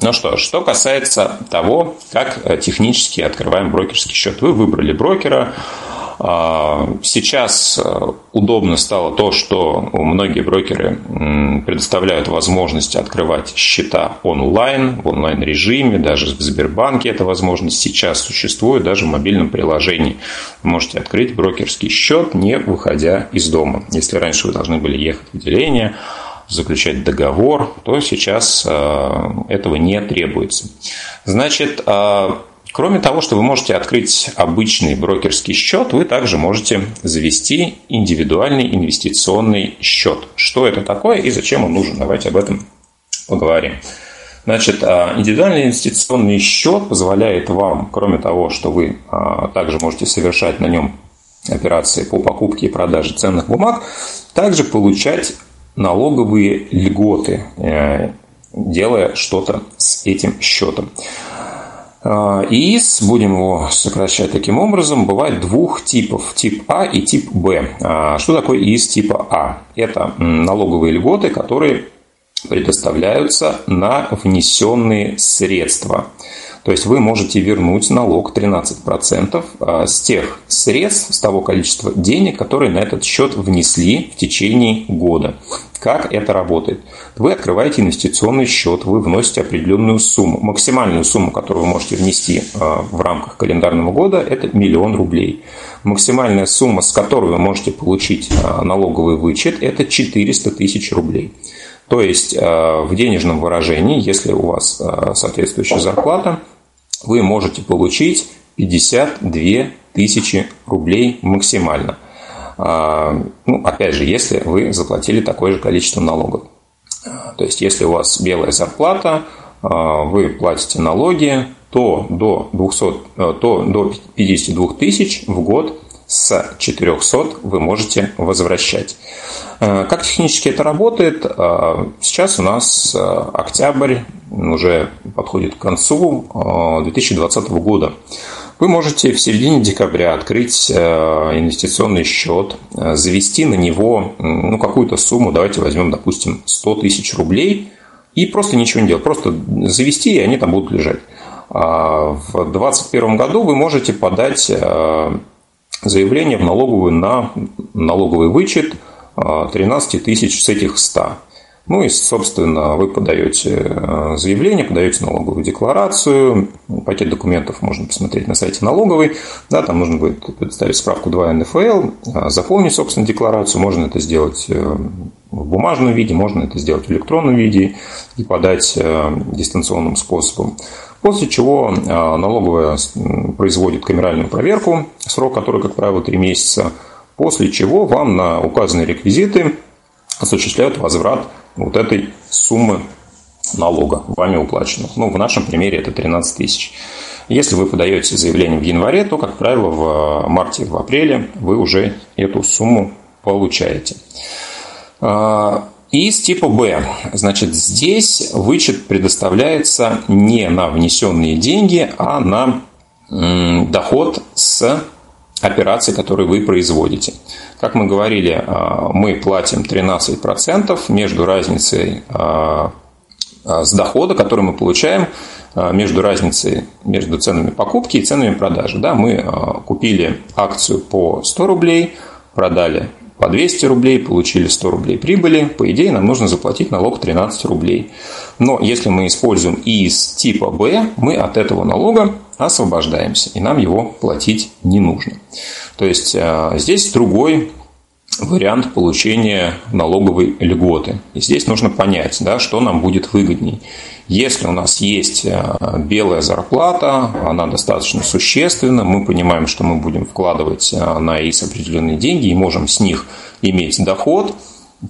Ну что, что касается того, как э, технически открываем брокерский счет. Вы выбрали брокера, сейчас э, удобно стало то, что многие брокеры предоставляют возможность открывать счета онлайн, в онлайн-режиме, даже в Сбербанке эта возможность сейчас существует, даже в мобильном приложении. Вы можете открыть брокерский счет, не выходя из дома. Если раньше вы должны были ехать в отделение, заключать договор, то сейчас э, этого не требуется. Значит, э, Кроме того, что вы можете открыть обычный брокерский счет, вы также можете завести индивидуальный инвестиционный счет. Что это такое и зачем он нужен? Давайте об этом поговорим. Значит, а, индивидуальный инвестиционный счет позволяет вам, кроме того, что вы а, также можете совершать на нем операции по покупке и продаже ценных бумаг, также получать налоговые льготы, э, делая что-то с этим счетом. А, ИИС, будем его сокращать таким образом, бывает двух типов, тип А и тип Б. А, что такое ИИС типа А? Это налоговые льготы, которые предоставляются на внесенные средства. То есть вы можете вернуть налог 13% а, с тех средств, с того количества денег, которые на этот счет внесли в течение года. Как это работает? Вы открываете инвестиционный счет, вы вносите определенную сумму. Максимальную сумму, которую вы можете внести а, в рамках календарного года, это миллион рублей. Максимальная сумма, с которой вы можете получить а, налоговый вычет, это 400 тысяч рублей. То есть в денежном выражении, если у вас соответствующая зарплата, вы можете получить 52 тысячи рублей максимально. А, ну, опять же, если вы заплатили такое же количество налогов. То есть, если у вас белая зарплата, а, вы платите налоги, то до, 200, э, то до 52 тысяч в год с 400 вы можете возвращать. Э, как технически это работает? Э, сейчас у нас октябрь уже подходит к концу 2020 года. Вы можете в середине декабря открыть инвестиционный счет, завести на него ну, какую-то сумму, давайте возьмем, допустим, 100 тысяч рублей, и просто ничего не делать, просто завести, и они там будут лежать. В 2021 году вы можете подать э, заявление в налоговую на налоговый вычет 13 э, тысяч с этих 100. Ну и, собственно, вы подаете э, заявление, подаете налоговую декларацию, пакет документов можно посмотреть на сайте налоговой, да, там нужно будет предоставить справку 2 НФЛ, заполнить, собственно, декларацию, можно это сделать в бумажном виде, можно это сделать в электронном виде и подать дистанционным способом. После чего а, налоговая производит камеральную проверку, срок которой, как правило, 3 месяца, после чего вам на указанные реквизиты осуществляют возврат вот этой суммы налога, вами уплаченного. Ну, в нашем примере это 13 тысяч. Если вы подаете заявление в январе, то, как правило, в марте, в апреле вы уже эту сумму получаете. Из типа Б. Значит, здесь вычет предоставляется не на внесенные деньги, а на доход с операций, которые вы производите. Как мы говорили, а, мы платим 13% между разницей а, а, с дохода, который мы получаем, между разницей между ценами покупки и ценами продажи. Да, мы купили акцию по 100 рублей, продали по 200 рублей, получили 100 рублей прибыли, по идее нам нужно заплатить налог 13 рублей. Но если мы используем из типа Б, мы от этого налога освобождаемся, и нам его платить не нужно. То есть а, здесь другой вариант получения налоговой льготы. И здесь нужно понять, да, что нам будет выгодней. Если у нас есть э, белая зарплата, она достаточно существенна, мы понимаем, что мы будем вкладывать э, на ИС определенные деньги и можем с них иметь доход,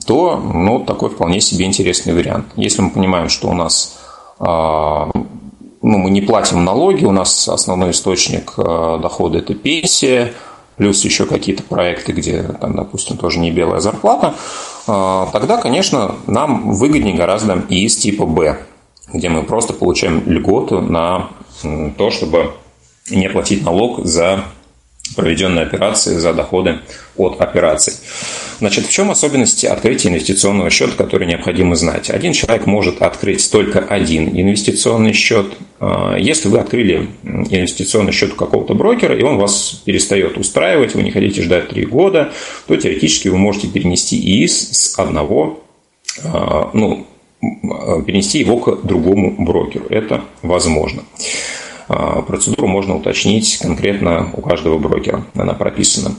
то ну, такой вполне себе интересный вариант. Если мы понимаем, что у нас э, ну, мы не платим налоги, у нас основной источник дохода – это пенсия, плюс еще какие-то проекты, где, там, допустим, тоже не белая зарплата, тогда, конечно, нам выгоднее гораздо из типа Б где мы просто получаем льготу на то, чтобы не платить налог за проведенные операции, за доходы от операций. Значит, в чем особенности открытия инвестиционного счета, который необходимо знать? Один человек может открыть только один инвестиционный счет. А, если вы открыли инвестиционный счет у какого-то брокера, и он вас перестает устраивать, вы не хотите ждать три года, то теоретически вы можете перенести ИИС с одного а, ну, перенести его к другому брокеру. Это возможно. А, процедуру можно уточнить конкретно у каждого брокера. Она прописана.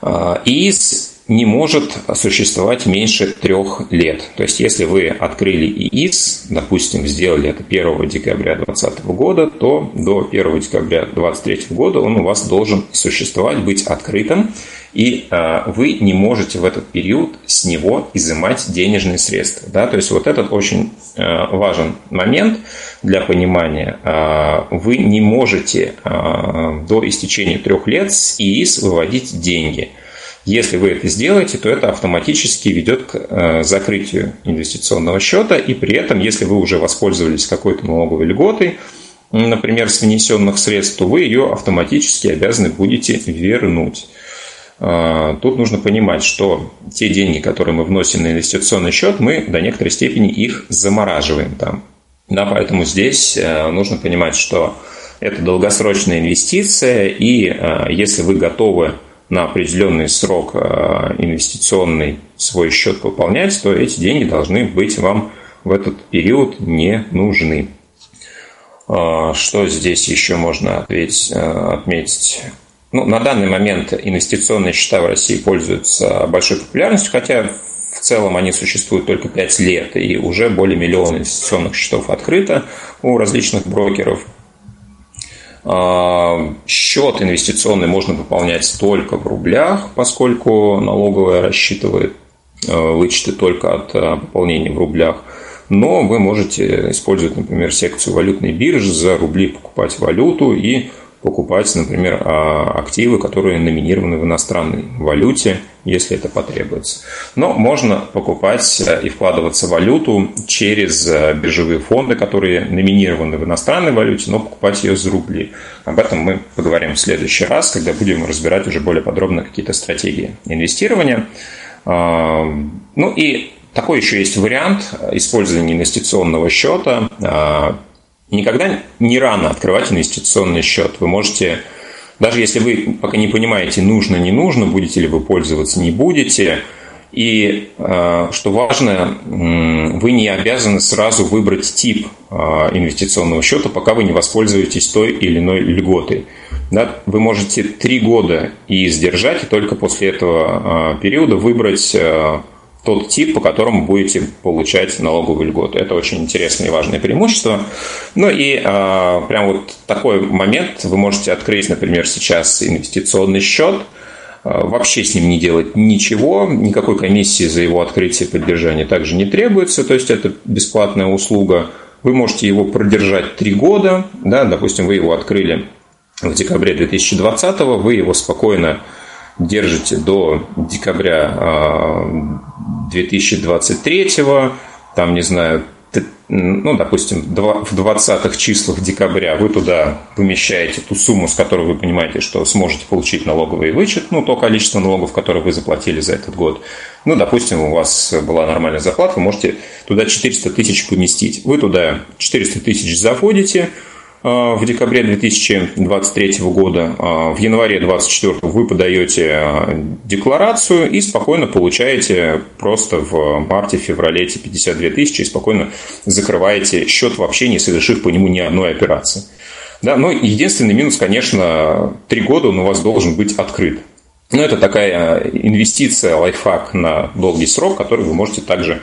А, ИИС не может существовать меньше трех лет. То есть, если вы открыли ИИС, допустим, сделали это 1 декабря 2020 года, то до 1 декабря 2023 года он у вас должен существовать, быть открытым и э, вы не можете в этот период с него изымать денежные средства. Да? То есть вот этот очень э, важен момент для понимания. Э, вы не можете до истечения трех лет с ИИС выводить деньги. Если вы это сделаете, то это автоматически ведет к закрытию инвестиционного счета, и при этом, если вы уже воспользовались какой-то налоговой льготой, например, с внесенных средств, то вы ее автоматически обязаны будете вернуть. А, тут нужно понимать, что те деньги, которые мы вносим на инвестиционный счет, мы до некоторой степени их замораживаем там. Да, поэтому здесь э, нужно понимать, что это долгосрочная инвестиция, и э, если вы готовы на определенный срок э, инвестиционный свой счет пополнять, то эти деньги должны быть вам в этот период не нужны. А, что здесь еще можно ответить, отметить? Ну, на данный момент инвестиционные счета в России пользуются большой популярностью, хотя в целом они существуют только 5 лет, и уже более миллиона инвестиционных счетов открыто у различных брокеров. А, счет инвестиционный можно пополнять только в рублях, поскольку налоговая рассчитывает э, вычеты только от э, пополнения в рублях. Но вы можете использовать, например, секцию валютной биржи, за рубли покупать валюту и покупать, например, а, активы, которые номинированы в иностранной валюте, если это потребуется. Но можно покупать э, и вкладываться в валюту через э, биржевые фонды, которые номинированы в иностранной валюте, но покупать ее за рубли. Об этом мы поговорим в следующий раз, когда будем разбирать уже более подробно какие-то стратегии инвестирования. А, ну и такой еще есть вариант использования инвестиционного счета а, Никогда не рано открывать инвестиционный счет. Вы можете, даже если вы пока не понимаете, нужно, не нужно, будете ли вы пользоваться, не будете, и э, что важно, вы не обязаны сразу выбрать тип э, инвестиционного счета, пока вы не воспользуетесь той или иной льготой. Вы можете три года и сдержать, и только после этого э, периода выбрать тот тип, по которому будете получать налоговую льготу. Это очень интересное и важное преимущество. Ну и э, прям вот такой момент вы можете открыть, например, сейчас инвестиционный счет, э, вообще с ним не делать ничего, никакой комиссии за его открытие и поддержание также не требуется, то есть это бесплатная услуга. Вы можете его продержать три года, да, допустим, вы его открыли в декабре 2020, вы его спокойно держите до декабря 2023, а, там, не знаю, ну, допустим, в 20-х числах декабря вы туда помещаете ту сумму, с которой вы понимаете, что сможете получить налоговый вычет, ну, то количество налогов, которые вы заплатили за этот год. Ну, допустим, у вас была нормальная зарплата, вы можете туда 400 тысяч поместить. Вы туда 400 тысяч заводите, в декабре 2023 года. А, в январе 2024 вы подаете а, декларацию и спокойно получаете просто в марте-феврале эти 52 тысячи и спокойно закрываете счет вообще не совершив по нему ни одной операции. Да, но единственный минус, конечно, три года он у вас должен быть открыт. Но это такая инвестиция, лайфхак на долгий срок, который вы можете также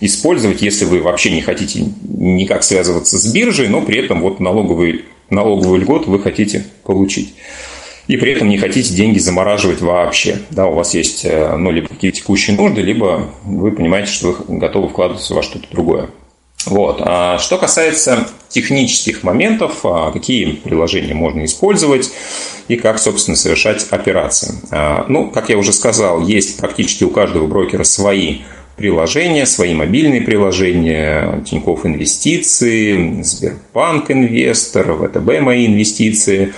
использовать, если вы вообще не хотите никак связываться с биржей, но при этом вот налоговый, налоговую льготу вы хотите получить. И при этом не хотите деньги замораживать вообще. Да, у вас есть э, ну, либо какие-то текущие нужды, либо вы понимаете, что вы готовы вкладываться во что-то другое. Вот. А что касается технических моментов, а какие приложения можно использовать и как, собственно, совершать операции. А, ну, как я уже сказал, есть практически у каждого брокера свои приложения, свои мобильные приложения, Тинькофф Инвестиции, Сбербанк Инвестор, ВТБ Мои инвестиции.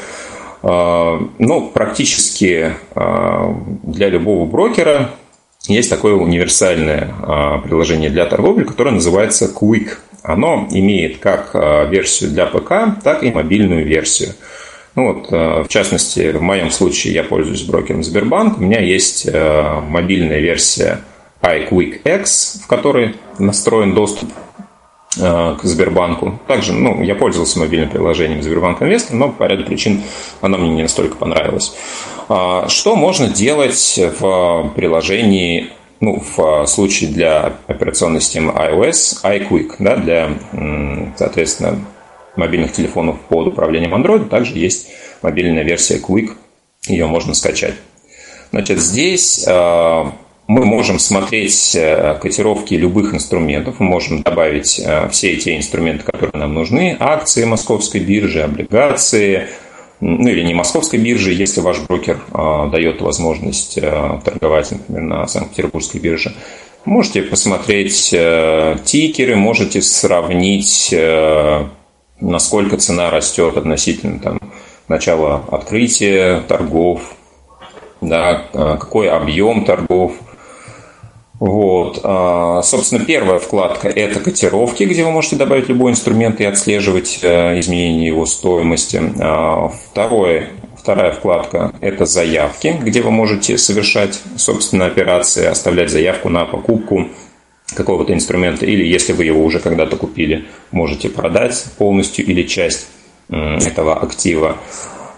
А, ну, практически а, для любого брокера есть такое универсальное а, приложение для торговли, которое называется Quick. Оно имеет как версию для ПК, так и мобильную версию. Ну вот, в частности, в моем случае я пользуюсь брокером Сбербанк. У меня есть мобильная версия iQuickX, в которой настроен доступ э, к Сбербанку. Также, ну, я пользовался мобильным приложением Сбербанк Инвестор, но по ряду причин оно мне не настолько понравилось. А, что можно делать в приложении, ну, в случае для операционной системы iOS, iQuick, да, для, соответственно, мобильных телефонов под управлением Android, также есть мобильная версия Quick, ее можно скачать. Значит, здесь э, мы можем смотреть э, котировки любых инструментов, мы можем добавить э, все те инструменты, которые нам нужны, акции московской биржи, облигации, ну или не московской биржи, если ваш брокер э, дает возможность торговать, например, на Санкт-Петербургской бирже. Можете посмотреть тикеры, можете сравнить, насколько цена растет относительно там, начала открытия торгов, да, какой объем торгов – вот. А, собственно, первая вкладка – это котировки, где вы можете добавить любой инструмент и отслеживать э, изменения его стоимости. А, второе, вторая вкладка – это заявки, где вы можете совершать, собственно, операции, оставлять заявку на покупку какого-то инструмента, или если вы его уже когда-то купили, можете продать полностью или часть этого актива.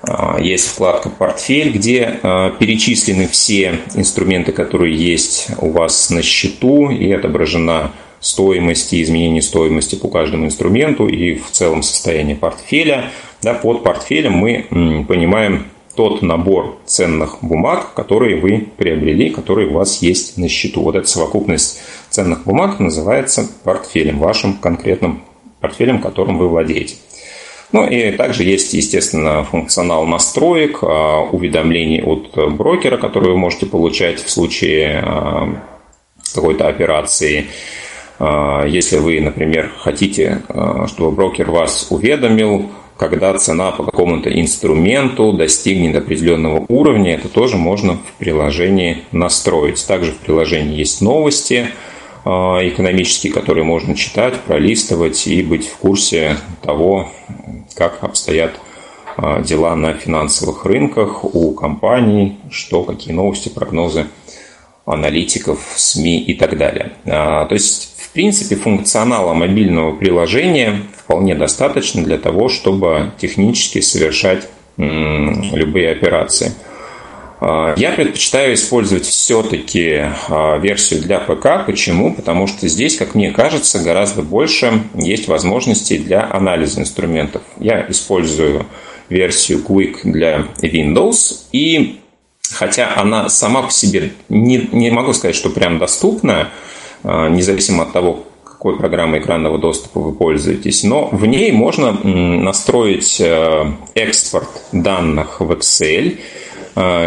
А, есть вкладка «Портфель», где а, перечислены все инструменты, которые есть у вас на счету, и отображена стоимость и изменение стоимости по каждому инструменту и в целом состояние портфеля. Да, под портфелем мы понимаем тот набор ценных бумаг, которые вы приобрели, которые у вас есть на счету. Вот эта совокупность ценных бумаг называется портфелем, вашим конкретным портфелем, которым вы владеете. Ну и также есть, естественно, функционал настроек, а, уведомлений от брокера, которые вы можете получать в случае а, какой-то операции. А, если вы, например, хотите, чтобы брокер вас уведомил, когда цена по какому-то инструменту достигнет определенного уровня, это тоже можно в приложении настроить. Также в приложении есть новости – экономические, которые можно читать, пролистывать и быть в курсе того, как обстоят а, дела на финансовых рынках у компаний, что, какие новости, прогнозы аналитиков, СМИ и так далее. А, то есть, в принципе, функционала мобильного приложения вполне достаточно для того, чтобы технически совершать любые операции – я предпочитаю использовать все-таки а, версию для ПК. Почему? Потому что здесь, как мне кажется, гораздо больше есть возможностей для анализа инструментов. Я использую версию Quick для Windows, и хотя она сама по себе не, не могу сказать, что прям доступна, а, независимо от того, какой программой экранного доступа вы пользуетесь, но в ней можно настроить э, экспорт данных в Excel –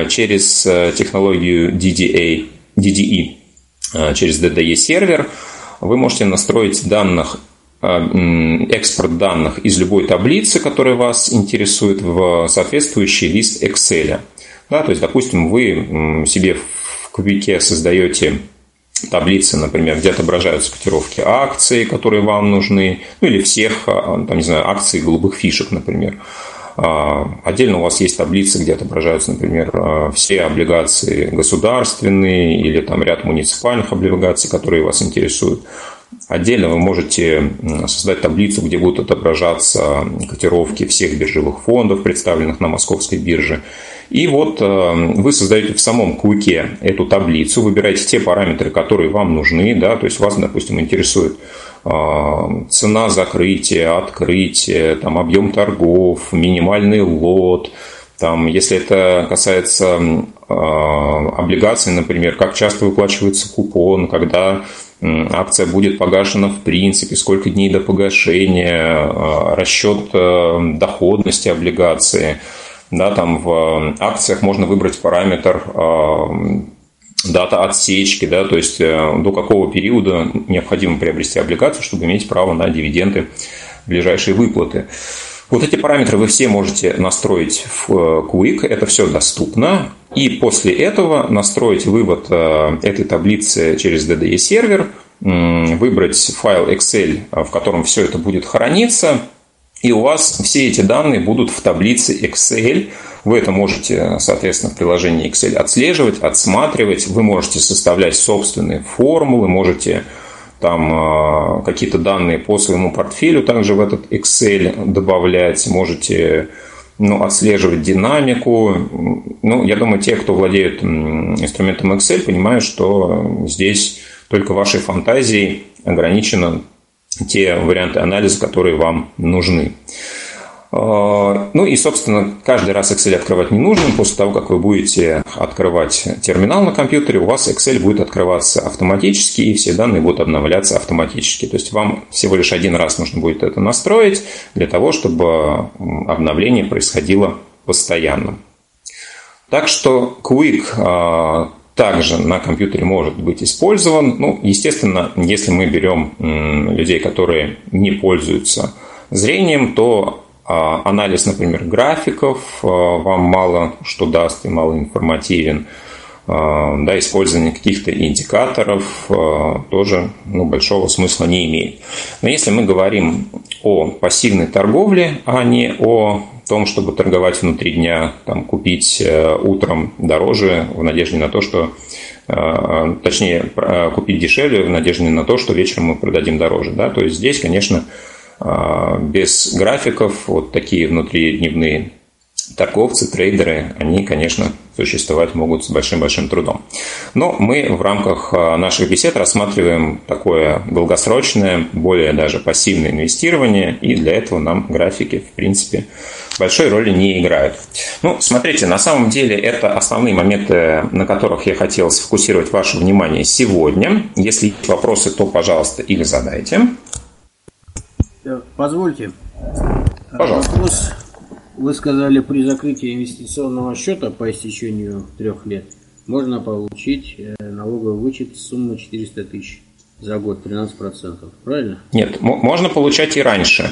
через э, технологию DDA, DDE, э, через DDE сервер, вы можете настроить данных, экспорт данных из любой таблицы, которая вас интересует, в соответствующий лист Excel. Да, то есть, допустим, вы себе в кубике создаете таблицы, например, где отображаются котировки акций, которые вам нужны, ну или всех, там, не знаю, акций голубых фишек, например. А, отдельно у вас есть таблицы, где отображаются, например, а, все облигации государственные или там ряд муниципальных облигаций, которые вас интересуют. Отдельно вы можете создать таблицу, где будут отображаться котировки всех биржевых фондов, представленных на московской бирже. И вот а, вы создаете в самом куке эту таблицу, выбираете те параметры, которые вам нужны, да, то есть вас, допустим, интересует цена закрытия, открытия, там, объем торгов, минимальный лот, там, если это касается э, облигаций, например, как часто выплачивается купон, когда акция будет погашена в принципе, сколько дней до погашения, э, расчет э, доходности облигации. Да, там в акциях можно выбрать параметр дата отсечки, да, то есть э, до какого периода необходимо приобрести облигацию, чтобы иметь право на дивиденды ближайшие выплаты. Вот эти параметры вы все можете настроить в э, Quick, это все доступно. И после этого настроить вывод э, этой таблицы через DDE сервер, выбрать файл Excel, в котором все это будет храниться, и у вас все эти данные будут в таблице Excel, вы это можете, соответственно, в приложении Excel отслеживать, отсматривать. Вы можете составлять собственные формулы, можете там а, какие-то данные по своему портфелю также в этот Excel добавлять, можете ну, отслеживать динамику. Ну, я думаю, те, кто владеют инструментом Excel, понимают, что здесь только вашей фантазией ограничено те варианты анализа, которые вам нужны. А, ну и, собственно, каждый раз Excel открывать не нужно. После того, как вы будете открывать терминал на компьютере, у вас Excel будет открываться автоматически, и все данные будут обновляться автоматически. То есть вам всего лишь один раз нужно будет это настроить для того, чтобы обновление происходило постоянно. Так что Quick а, также на компьютере может быть использован. Ну, естественно, если мы берем людей, которые не пользуются зрением, то анализ, например, графиков а, вам мало что даст и мало информативен. А, да, использование каких-то индикаторов тоже ну, большого смысла не имеет. Но если мы говорим о пассивной торговле, а не о том, чтобы торговать внутри дня, там, купить э, утром дороже в надежде на то, что точнее, купить дешевле в надежде на то, что вечером мы продадим дороже. Да? То есть здесь, конечно, а, без графиков вот такие внутридневные торговцы, трейдеры, они, конечно, существовать могут с большим-большим трудом. Но мы в рамках а, наших бесед рассматриваем такое долгосрочное, более даже пассивное инвестирование, и для этого нам графики, в принципе, большой роли не играют. Ну, смотрите, на самом деле это основные моменты, на которых я хотел сфокусировать ваше внимание сегодня. Если есть вопросы, то, пожалуйста, их задайте. Позвольте. Пожалуйста. Вопрос. Вы сказали, при закрытии инвестиционного счета по истечению трех лет можно получить э, налоговый вычет суммы 400 тысяч за год, 13%. Правильно? Нет, можно получать и раньше.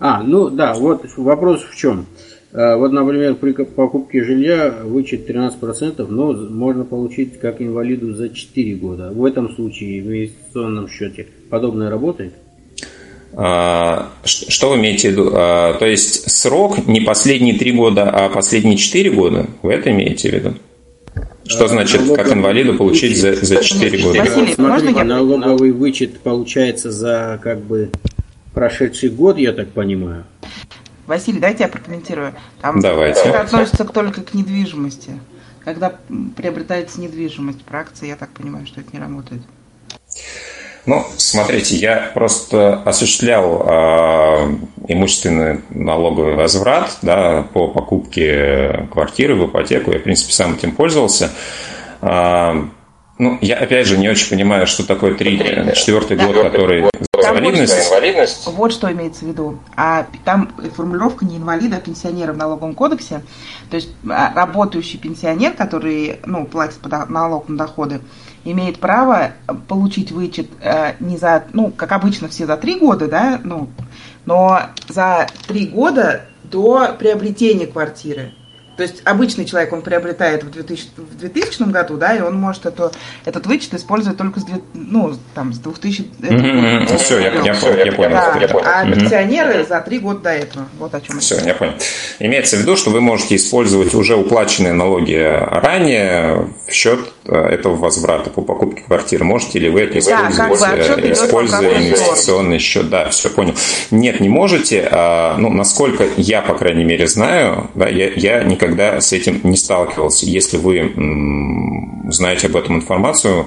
А, ну да, вот вопрос в чем. Э, вот, например, при покупке жилья вычет 13%, но можно получить как инвалиду за 4 года. В этом случае в инвестиционном счете подобное работает? А, что вы имеете в виду? А, то есть срок не последние 3 года, а последние 4 года? Вы это имеете в виду? Что значит, как инвалиду получить за, за 4 года? Василий, можно налоговый вычет получается за как бы прошедший год, я так понимаю. Василий, дайте я прокомментирую. Там Давайте. Это относится только к недвижимости. Когда приобретается недвижимость по акции, я так понимаю, что это не работает. Ну, смотрите, я просто осуществлял э, имущественный налоговый возврат да, по покупке квартиры в ипотеку. Я, в принципе, сам этим пользовался. Э, ну, я опять же не очень понимаю, что такое три, четвертый год, который там инвалидность. Вот, инвалидность. Вот что имеется в виду. А там формулировка не инвалида, а пенсионера в налоговом кодексе. То есть а, работающий пенсионер, который ну, платит налог на доходы, имеет право получить вычет э, не за, ну, как обычно, все за три года, да, ну, но за три года до приобретения квартиры. То есть обычный человек, он приобретает в 2000, в 2000 году, да, и он может это, этот вычет использовать только с, ну, там, с 2000... Mm-hmm. Все, я, я, понял. Да, я понял. А пенсионеры за три года до этого. Вот о чем Все, я понял. Имеется в виду, что вы можете использовать уже уплаченные налоги ранее в счет этого возврата по покупке квартиры. Можете ли вы это использовать, да, как бы используя инвестиционный счет? Да, все понял. Нет, не можете. А, ну, насколько я, по крайней мере, знаю, да, я, я никогда с этим не сталкивался. Если вы знаете об этом информацию,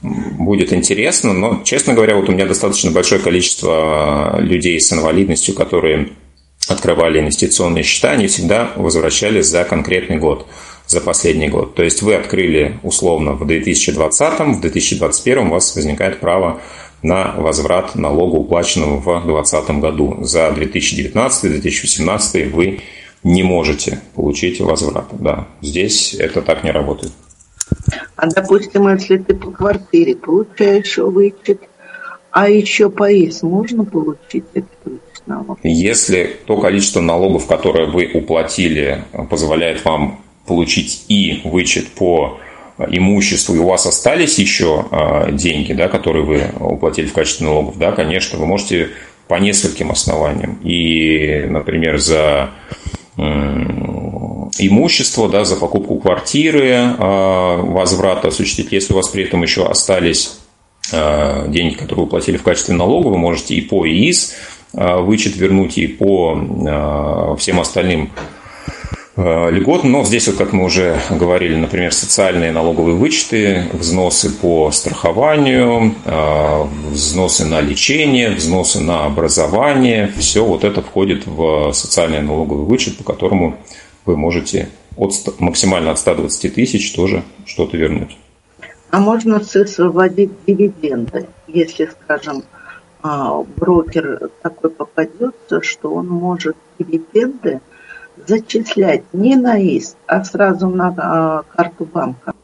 будет интересно, но, честно говоря, вот у меня достаточно большое количество людей с инвалидностью, которые открывали инвестиционные счета, они всегда возвращались за конкретный год, за последний год. То есть вы открыли условно в 2020, в 2021 у вас возникает право на возврат налога, уплаченного в 2020 году. За 2019-2018 вы не можете получить возврат. Да, здесь это так не работает. А допустим, если ты по квартире получаешь вычет, а еще по ИС можно получить этот налог? Если то количество налогов, которое вы уплатили, позволяет вам получить и вычет по имуществу, и у вас остались еще а, деньги, да, которые вы уплатили в качестве налогов, да, конечно, вы можете по нескольким основаниям. И, например, за имущество, да, за покупку квартиры, а, возврат осуществить. Если у вас при этом еще остались а, деньги, которые вы платили в качестве налога, вы можете и по ИИС вычет вернуть, и по всем остальным льгот, но здесь, вот, как мы уже говорили, например, социальные налоговые вычеты, взносы по страхованию, э, взносы на лечение, взносы на образование, все вот это входит в социальный налоговый вычет, по которому вы можете от, максимально от 120 тысяч тоже что-то вернуть. А можно выводить дивиденды, если, скажем, а, брокер такой попадется, что он может дивиденды зачислять не на ИС, а сразу на а, карту банка?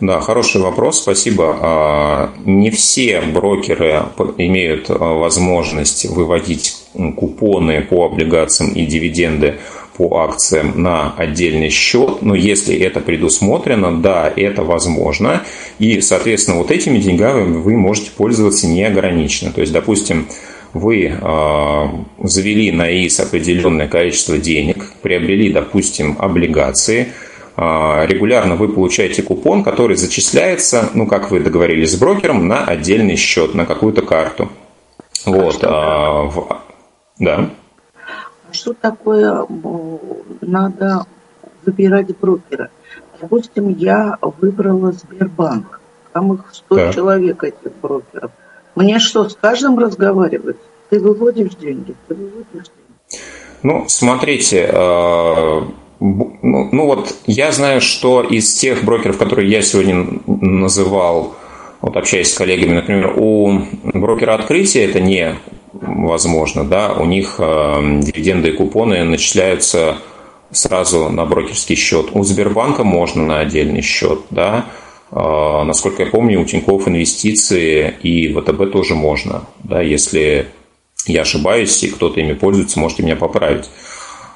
Да, хороший вопрос, спасибо. А, не все брокеры имеют а, возможность выводить купоны по облигациям и дивиденды по акциям на отдельный счет, но если это предусмотрено, да, это возможно, и, соответственно, вот этими деньгами вы можете пользоваться неограниченно. То есть, допустим, вы э, завели на ИИС определенное количество денег, приобрели, допустим, облигации, э, регулярно вы получаете купон, который зачисляется, ну, как вы договорились с брокером, на отдельный счет, на какую-то карту. Вот. А, в... Да. Что такое надо выбирать брокера? Допустим, я выбрала Сбербанк. Там их 100 да. человек, этих брокеров. Мне что, с каждым разговаривать? Ты выводишь деньги, ты выводишь деньги. Ну, смотрите, э, ну, ну вот я знаю, что из тех брокеров, которые я сегодня называл, вот общаясь с коллегами, например, у брокера открытия это не возможно, да, у них э, дивиденды и купоны начисляются сразу на брокерский счет. У Сбербанка можно на отдельный счет, да. Э, насколько я помню, у Тинькофф инвестиции и ВТБ тоже можно, да, если я ошибаюсь и кто-то ими пользуется, можете меня поправить.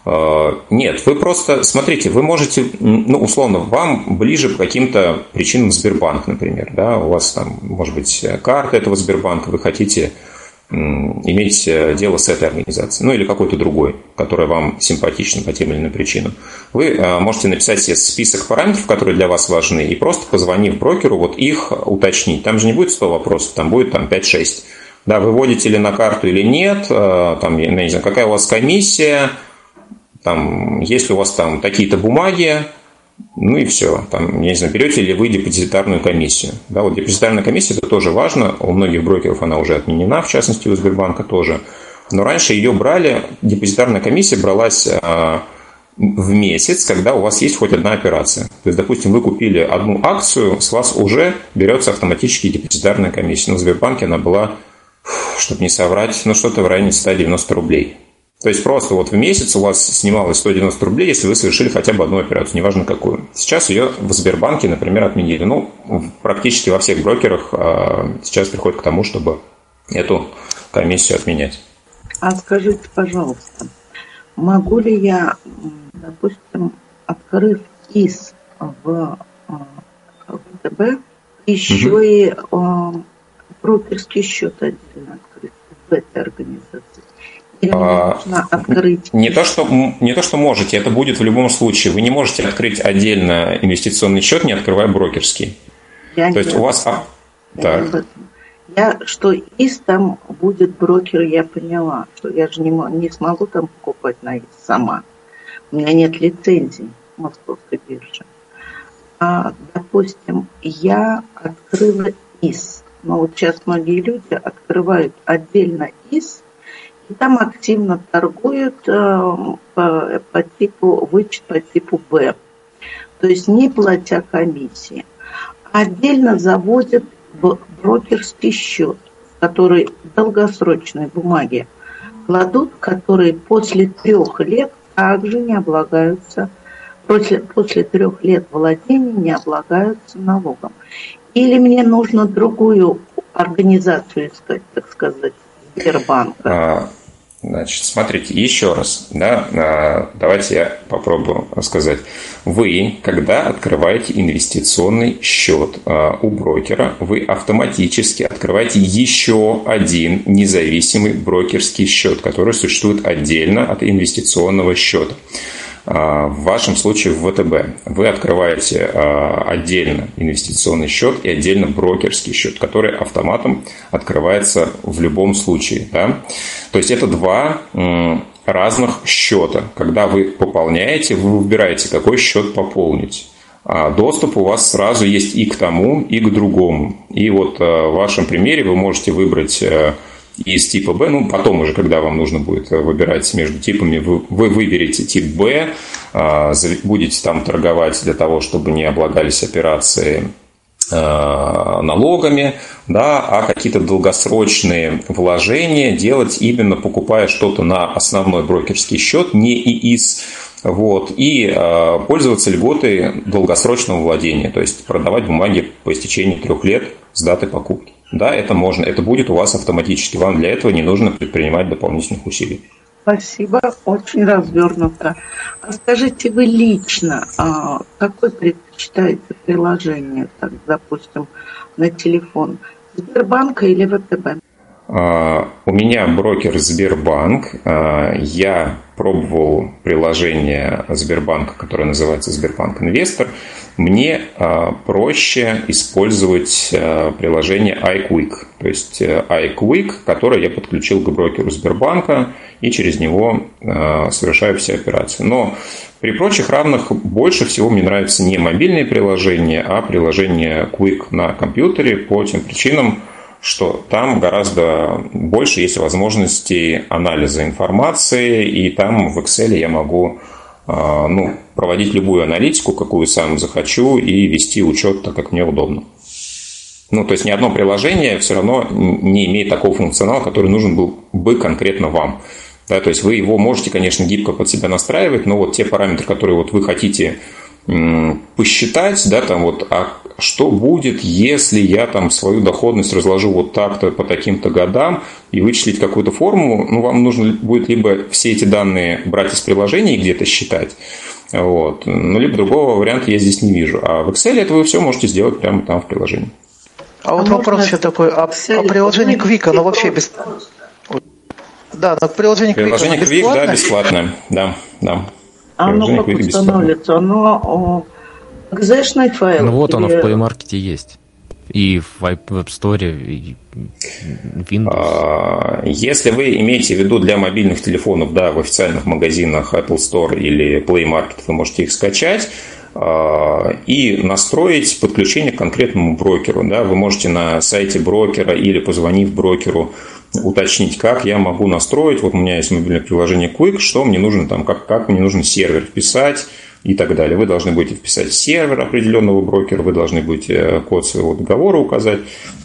Э, нет, вы просто, смотрите, вы можете, ну, условно, вам ближе по каким-то причинам Сбербанк, например, да, у вас там, может быть, карта этого Сбербанка, вы хотите иметь э, дело с этой организацией, ну или какой-то другой, которая вам симпатична по тем или иным причинам. Вы э, можете написать себе список параметров, которые для вас важны, и просто позвонив брокеру, вот их уточнить. Там же не будет 100 вопросов, там будет там 5-6. Да, выводите ли на карту или нет, там, я не знаю, какая у вас комиссия, там, есть ли у вас там такие-то бумаги, ну и все. Там, я не знаю, берете ли вы депозитарную комиссию. Да, вот депозитарная комиссия, это тоже важно. У многих брокеров она уже отменена, в частности, у Сбербанка тоже. Но раньше ее брали, депозитарная комиссия бралась а, в месяц, когда у вас есть хоть одна операция. То есть, допустим, вы купили одну акцию, с вас уже берется автоматически депозитарная комиссия. Но в Сбербанке она была, чтобы не соврать, ну что-то в районе 190 рублей. То есть просто вот в месяц у вас снималось 190 рублей, если вы совершили хотя бы одну операцию, неважно какую. Сейчас ее в Сбербанке, например, отменили. Ну, практически во всех брокерах а, сейчас приходит к тому, чтобы эту комиссию отменять. А скажите, пожалуйста, могу ли я, допустим, открыв ИС в а, ВТБ, еще угу. и а, брокерский счет отдельно открыть в этой организации? А, открыть? Не то, что, не то, что можете, это будет в любом случае. Вы не можете открыть отдельно инвестиционный счет, не открывая брокерский. Я то есть у вас... А, так. Я, что ИС там будет брокер, я поняла, что я же не, не смогу там покупать на ИС сама. У меня нет лицензии московской биржи. А, допустим, я открыла ИС. Но вот сейчас многие люди открывают отдельно ИС, там активно торгуют э, по, по типу вычет по типу Б, то есть не платя комиссии. Отдельно заводят брокерский счет, который долгосрочные бумаги кладут, которые после трех лет также не облагаются, после, после трех лет владения не облагаются налогом. Или мне нужно другую организацию искать, так сказать, Сбербанка. А, значит, смотрите, еще раз, да, а, давайте я попробую сказать. Вы, когда открываете инвестиционный счет а, у брокера, вы автоматически открываете еще один независимый брокерский счет, который существует отдельно от инвестиционного счета. А, в вашем случае в ВТБ. Вы открываете а, отдельно инвестиционный счет и отдельно брокерский счет, который автоматом открывается в любом случае. Да? То есть это два разных счета. Когда вы пополняете, вы выбираете, какой счет пополнить. А доступ у вас сразу есть и к тому, и к другому. И вот в вашем примере вы можете выбрать из типа B, ну, потом уже, когда вам нужно будет выбирать между типами, вы, вы выберете тип B, а, будете там торговать для того, чтобы не облагались операции а, налогами, да, а какие-то долгосрочные вложения делать именно покупая что-то на основной брокерский счет, не ИИС, вот, и э, пользоваться льготой долгосрочного владения, то есть продавать бумаги по истечении трех лет с даты покупки. Да, это можно, это будет у вас автоматически. Вам для этого не нужно предпринимать дополнительных усилий. Спасибо, очень развернуто. А скажите, вы лично, а, какое предпочитаете приложение, так, допустим, на телефон? Сбербанка или ВТБ? А, у меня брокер Сбербанк. А, я пробовал приложение Сбербанка, которое называется Сбербанк Инвестор. Мне а, проще использовать приложение iQuick. То есть iQuick, которое я подключил к брокеру Сбербанка и через него совершаю все операции. Но при прочих равных больше всего мне нравятся не мобильные приложения, а приложение Quick на компьютере по тем причинам, что там гораздо больше есть возможностей анализа информации, и там в Excel я могу а, ну, проводить любую аналитику, какую сам захочу, и вести учет так, как мне удобно. Ну, то есть ни одно приложение все равно не имеет такого функционала, который нужен был бы конкретно вам. Да, то есть вы его можете, конечно, гибко под себя настраивать, но вот те параметры, которые вот вы хотите посчитать, да, там вот, а что будет, если я там свою доходность разложу вот так-то по таким-то годам и вычислить какую-то формулу, ну, вам нужно будет либо все эти данные брать из приложения и где-то считать, вот, ну, либо другого варианта я здесь не вижу. А в Excel это вы все можете сделать прямо там в приложении. А вот а вопрос еще такой, а, а приложение Quick, оно вообще без... Да, но приложение Quick, Приложение Quick, да, бесплатное, да, да. Оно как устанавливается? Оно экзешный файл? Ну вот оно в Play Market есть. И в Web Store, и Windows. А, если вы имеете в виду для мобильных телефонов, да, в официальных магазинах Apple Store или Play Market вы можете их скачать а, и настроить подключение к конкретному брокеру. Да, вы можете на сайте брокера или позвонив брокеру уточнить, как я могу настроить, вот у меня есть мобильное приложение Quick, что мне нужно там, как, как мне нужно сервер вписать и так далее. Вы должны будете вписать сервер определенного брокера, вы должны будете э, код своего договора указать,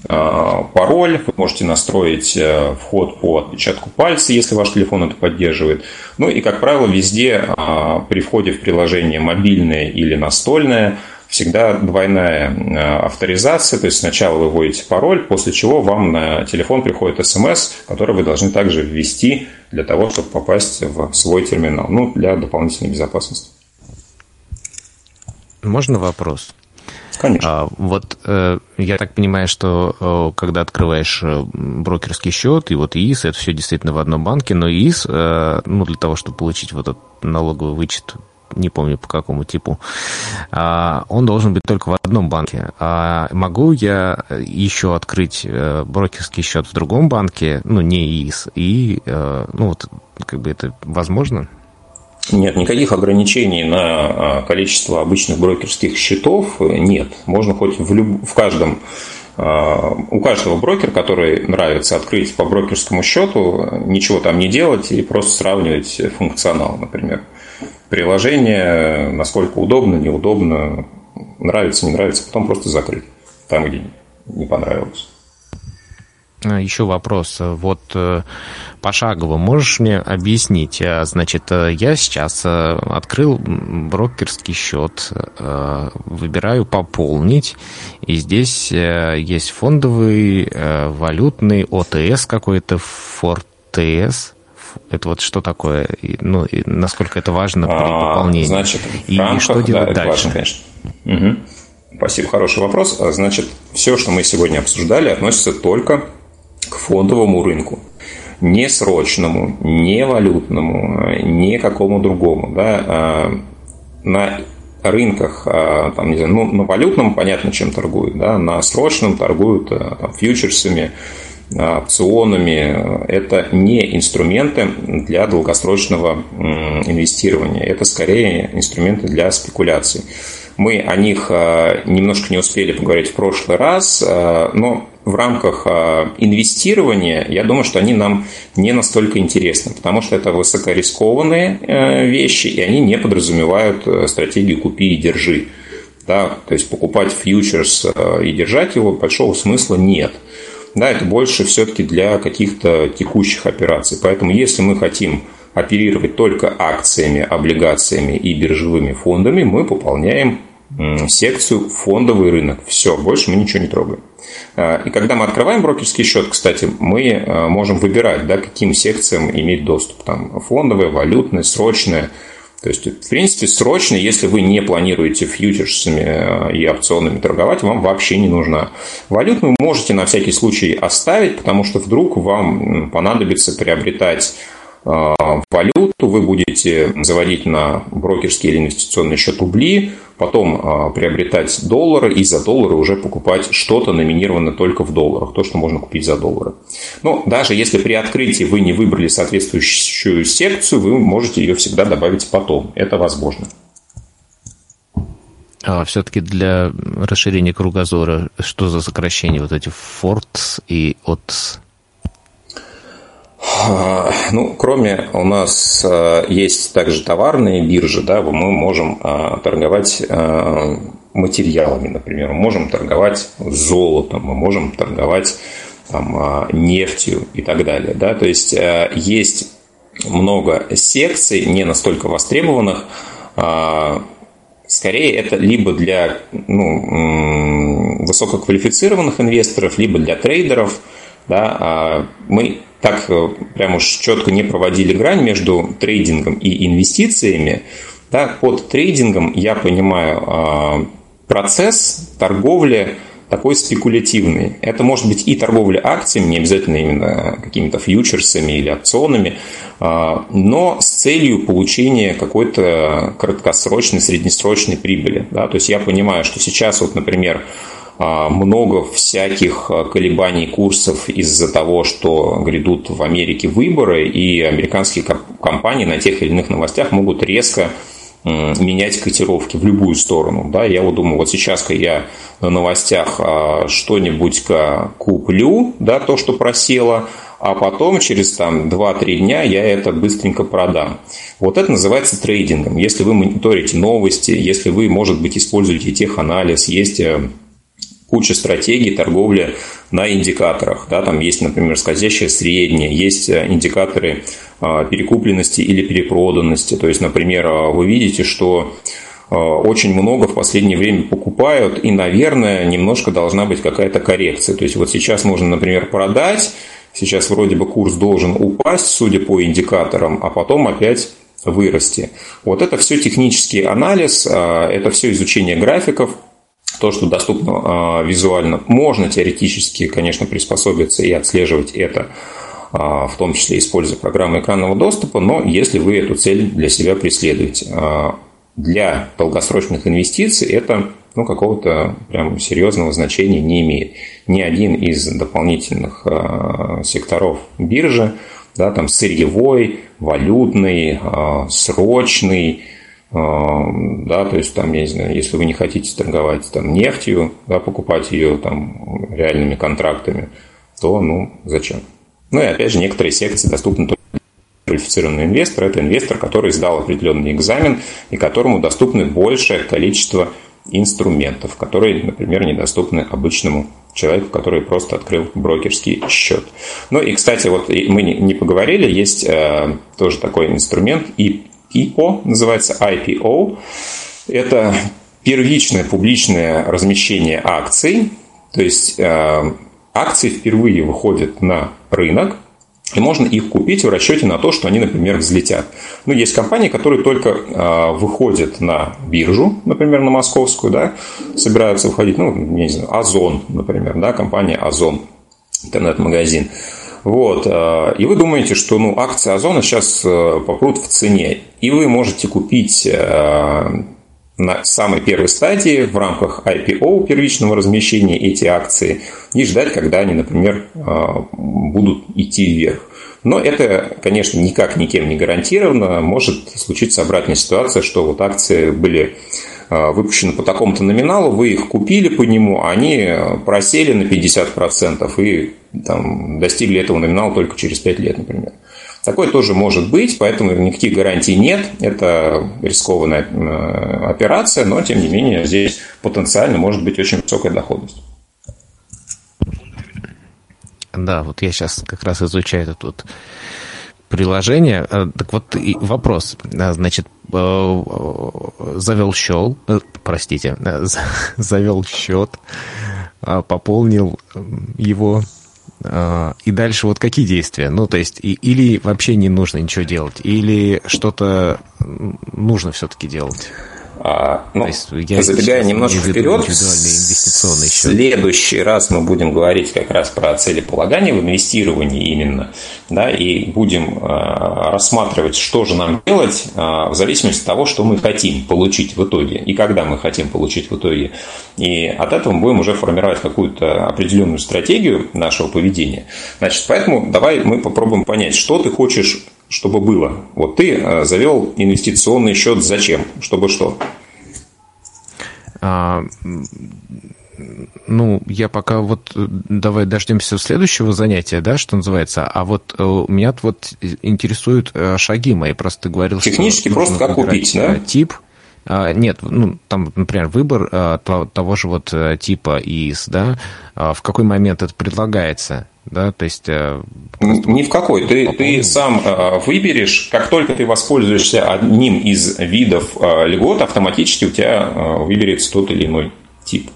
а, пароль, вы можете настроить э, вход по отпечатку пальца, если ваш телефон это поддерживает. Ну и, как правило, везде а, при входе в приложение мобильное или настольное – всегда двойная э, авторизация, то есть сначала вы вводите пароль, после чего вам на телефон приходит смс, который вы должны также ввести для того, чтобы попасть в свой терминал, ну, для дополнительной безопасности. Можно вопрос? Конечно. А, вот э, я так понимаю, что э, когда открываешь э, брокерский счет и вот ИИС, это все действительно в одном банке, но ИИС, э, ну, для того, чтобы получить вот этот налоговый вычет не помню по какому типу, а, он должен быть только в одном банке. А могу я еще открыть э, брокерский счет в другом банке, ну, не ИИС, и, э, ну, вот, как бы это возможно? Нет, никаких ограничений на а, количество обычных брокерских счетов нет. Можно хоть в, люб... в каждом а, у каждого брокера, который нравится открыть по брокерскому счету, ничего там не делать и просто сравнивать функционал, например приложение, насколько удобно, неудобно, нравится, не нравится, потом просто закрыть там, где не понравилось. А, Еще вопрос. Вот э, пошагово можешь мне объяснить? Значит, э, я сейчас э, открыл брокерский счет, выбираю пополнить, и здесь есть фондовый, валютный, ОТС какой-то, Фортес это вот что такое? И, ну, и насколько это важно при а, пополнении? Значит, и, рамках, что делать да, дальше? Важно, конечно. Угу. Спасибо, хороший вопрос. А, значит, все, что мы сегодня обсуждали, относится только к фондовому рынку. Не срочному, не валютному, не какому другому. Да? А, на рынках, там, не знаю, ну, на валютном понятно, чем торгуют, да? на срочном торгуют там, фьючерсами, опционами, это не инструменты для долгосрочного инвестирования, это скорее инструменты для спекуляций. Мы о них а, немножко не успели поговорить в прошлый раз, а, но в рамках а, инвестирования, я думаю, что они нам не настолько интересны, потому что это высокорискованные э, вещи, и они не подразумевают э, стратегию «купи и держи». Да, то есть покупать фьючерс э, и держать его большого смысла нет – да, это больше все-таки для каких-то текущих операций. Поэтому если мы хотим оперировать только акциями, облигациями и биржевыми фондами, мы пополняем секцию фондовый рынок. Все, больше мы ничего не трогаем. А, и когда мы открываем брокерский счет, кстати, мы а, можем выбирать, да, каким секциям иметь доступ. Там фондовое, валютное, срочное – то есть, в принципе, срочно, если вы не планируете фьючерсами э, и опционами торговать, вам вообще не нужна. Валютную можете на всякий случай оставить, потому что вдруг вам понадобится приобретать э, валюту, вы будете заводить на брокерский или инвестиционный счет рубли, потом а, приобретать доллары и за доллары уже покупать что-то номинированное только в долларах, то, что можно купить за доллары. Но даже если при открытии вы не выбрали соответствующую секцию, вы можете ее всегда добавить потом. Это возможно. А все-таки для расширения кругозора, что за сокращение вот эти форт и от ну, кроме у нас а, есть также товарные биржи, да, мы можем а, торговать материалами, например, мы можем торговать золотом, мы можем торговать там, нефтью и так далее. Да? То есть есть много секций, не настолько востребованных, скорее это либо для ну, высококвалифицированных инвесторов, либо для трейдеров. Да? Мы так э, прям уж четко не проводили грань между трейдингом и инвестициями. Да, под трейдингом я понимаю а, процесс торговли такой спекулятивный. Это может быть и торговля акциями, не обязательно именно какими-то фьючерсами или опционами, а, но с целью получения какой-то краткосрочной, среднесрочной прибыли. Да? То есть я понимаю, что сейчас, вот, например, а, много всяких а, колебаний курсов из-за того, что грядут в Америке выборы, и американские компании на тех или иных новостях могут резко менять котировки в любую сторону. Да, я вот думаю, вот сейчас-ка я на новостях а, что-нибудь куплю, да, то, что просело, а потом через там, 2-3 дня я это быстренько продам. Вот это называется трейдингом. Если вы мониторите новости, если вы, может быть, используете теханализ, есть э, куча стратегий торговли на индикаторах. Да, там есть, например, скользящее среднее, есть э, индикаторы а, перекупленности или перепроданности. То есть, например, а, вы видите, что а, очень много в последнее время покупают, и, наверное, немножко должна быть какая-то коррекция. То есть, вот сейчас можно, например, продать, сейчас вроде бы курс должен упасть, судя по индикаторам, а потом опять вырасти. Вот это все технический анализ, это все изучение графиков, то, что доступно визуально. Можно теоретически, конечно, приспособиться и отслеживать это а, в том числе используя программы экранного доступа, но если вы эту цель для себя преследуете. А, для долгосрочных инвестиций это ну, какого-то прям серьезного значения не имеет. Ни один из дополнительных а, секторов биржи, да, там сырьевой, валютный, срочный, да, то есть там, я не знаю, если вы не хотите торговать там нефтью, да, покупать ее там реальными контрактами, то, ну, зачем? Ну и опять же, некоторые секции доступны только квалифицированный инвестор. Это инвестор, который сдал определенный экзамен и которому доступны большее количество инструментов, которые, например, недоступны обычному человеку, который просто открыл брокерский счет. Ну и, кстати, вот мы не поговорили, есть э, тоже такой инструмент IPO, называется IPO. Это первичное публичное размещение акций, то есть э, акции впервые выходят на рынок, и можно их купить в расчете на то, что они, например, взлетят. Ну, есть компании, которые только э, выходят на биржу, например, на московскую, да, собираются выходить, ну, не знаю, Озон, например, да, компания Озон, интернет-магазин. Вот, э, и вы думаете, что ну, акции Озона сейчас э, попрут в цене, и вы можете купить э, на самой первой стадии в рамках IPO, первичного размещения, эти акции и ждать, когда они, например, а, будут идти вверх. Но это, конечно, никак никем не гарантировано. Может случиться обратная ситуация, что вот акции были а, выпущены по такому-то номиналу, вы их купили по нему, они просели на 50% и там, достигли этого номинала только через 5 лет, например. Такое тоже может быть, поэтому никаких гарантий нет. Это рискованная э, операция, но тем не менее здесь потенциально может быть очень высокая доходность. Да, вот я сейчас как раз изучаю это тут приложение. Э, так вот вопрос. Э, значит, завел счет, простите, [LAUGHS] завел счет, пополнил его и дальше вот какие действия? Ну, то есть, и, или вообще не нужно ничего делать, или что-то нужно все-таки делать? А, ну, есть, я забегая немножко вперед, в следующий раз мы будем говорить как раз про целеполагание в инвестировании именно, да, и будем а, рассматривать, что же нам делать а, в зависимости от того, что мы хотим получить в итоге и когда мы хотим получить в итоге. И от этого мы будем уже формировать какую-то определенную стратегию нашего поведения. Значит, поэтому давай мы попробуем понять, что ты хочешь чтобы было. Вот ты э, завел инвестиционный счет зачем? Чтобы что? А, ну, я пока вот давай дождемся следующего занятия, да, что называется. А вот меня вот интересуют шаги мои. Просто ты говорил, Технически что просто как купить, да? Тип. А, нет, ну, там, например, выбор а, того же вот э, типа ИИС, да, а, в какой момент это предлагается, да, то есть... Э, Ни в какой. Ты, ты сам выберешь, как только ты воспользуешься одним из видов льгот, автоматически у тебя выберется тот или иной тип.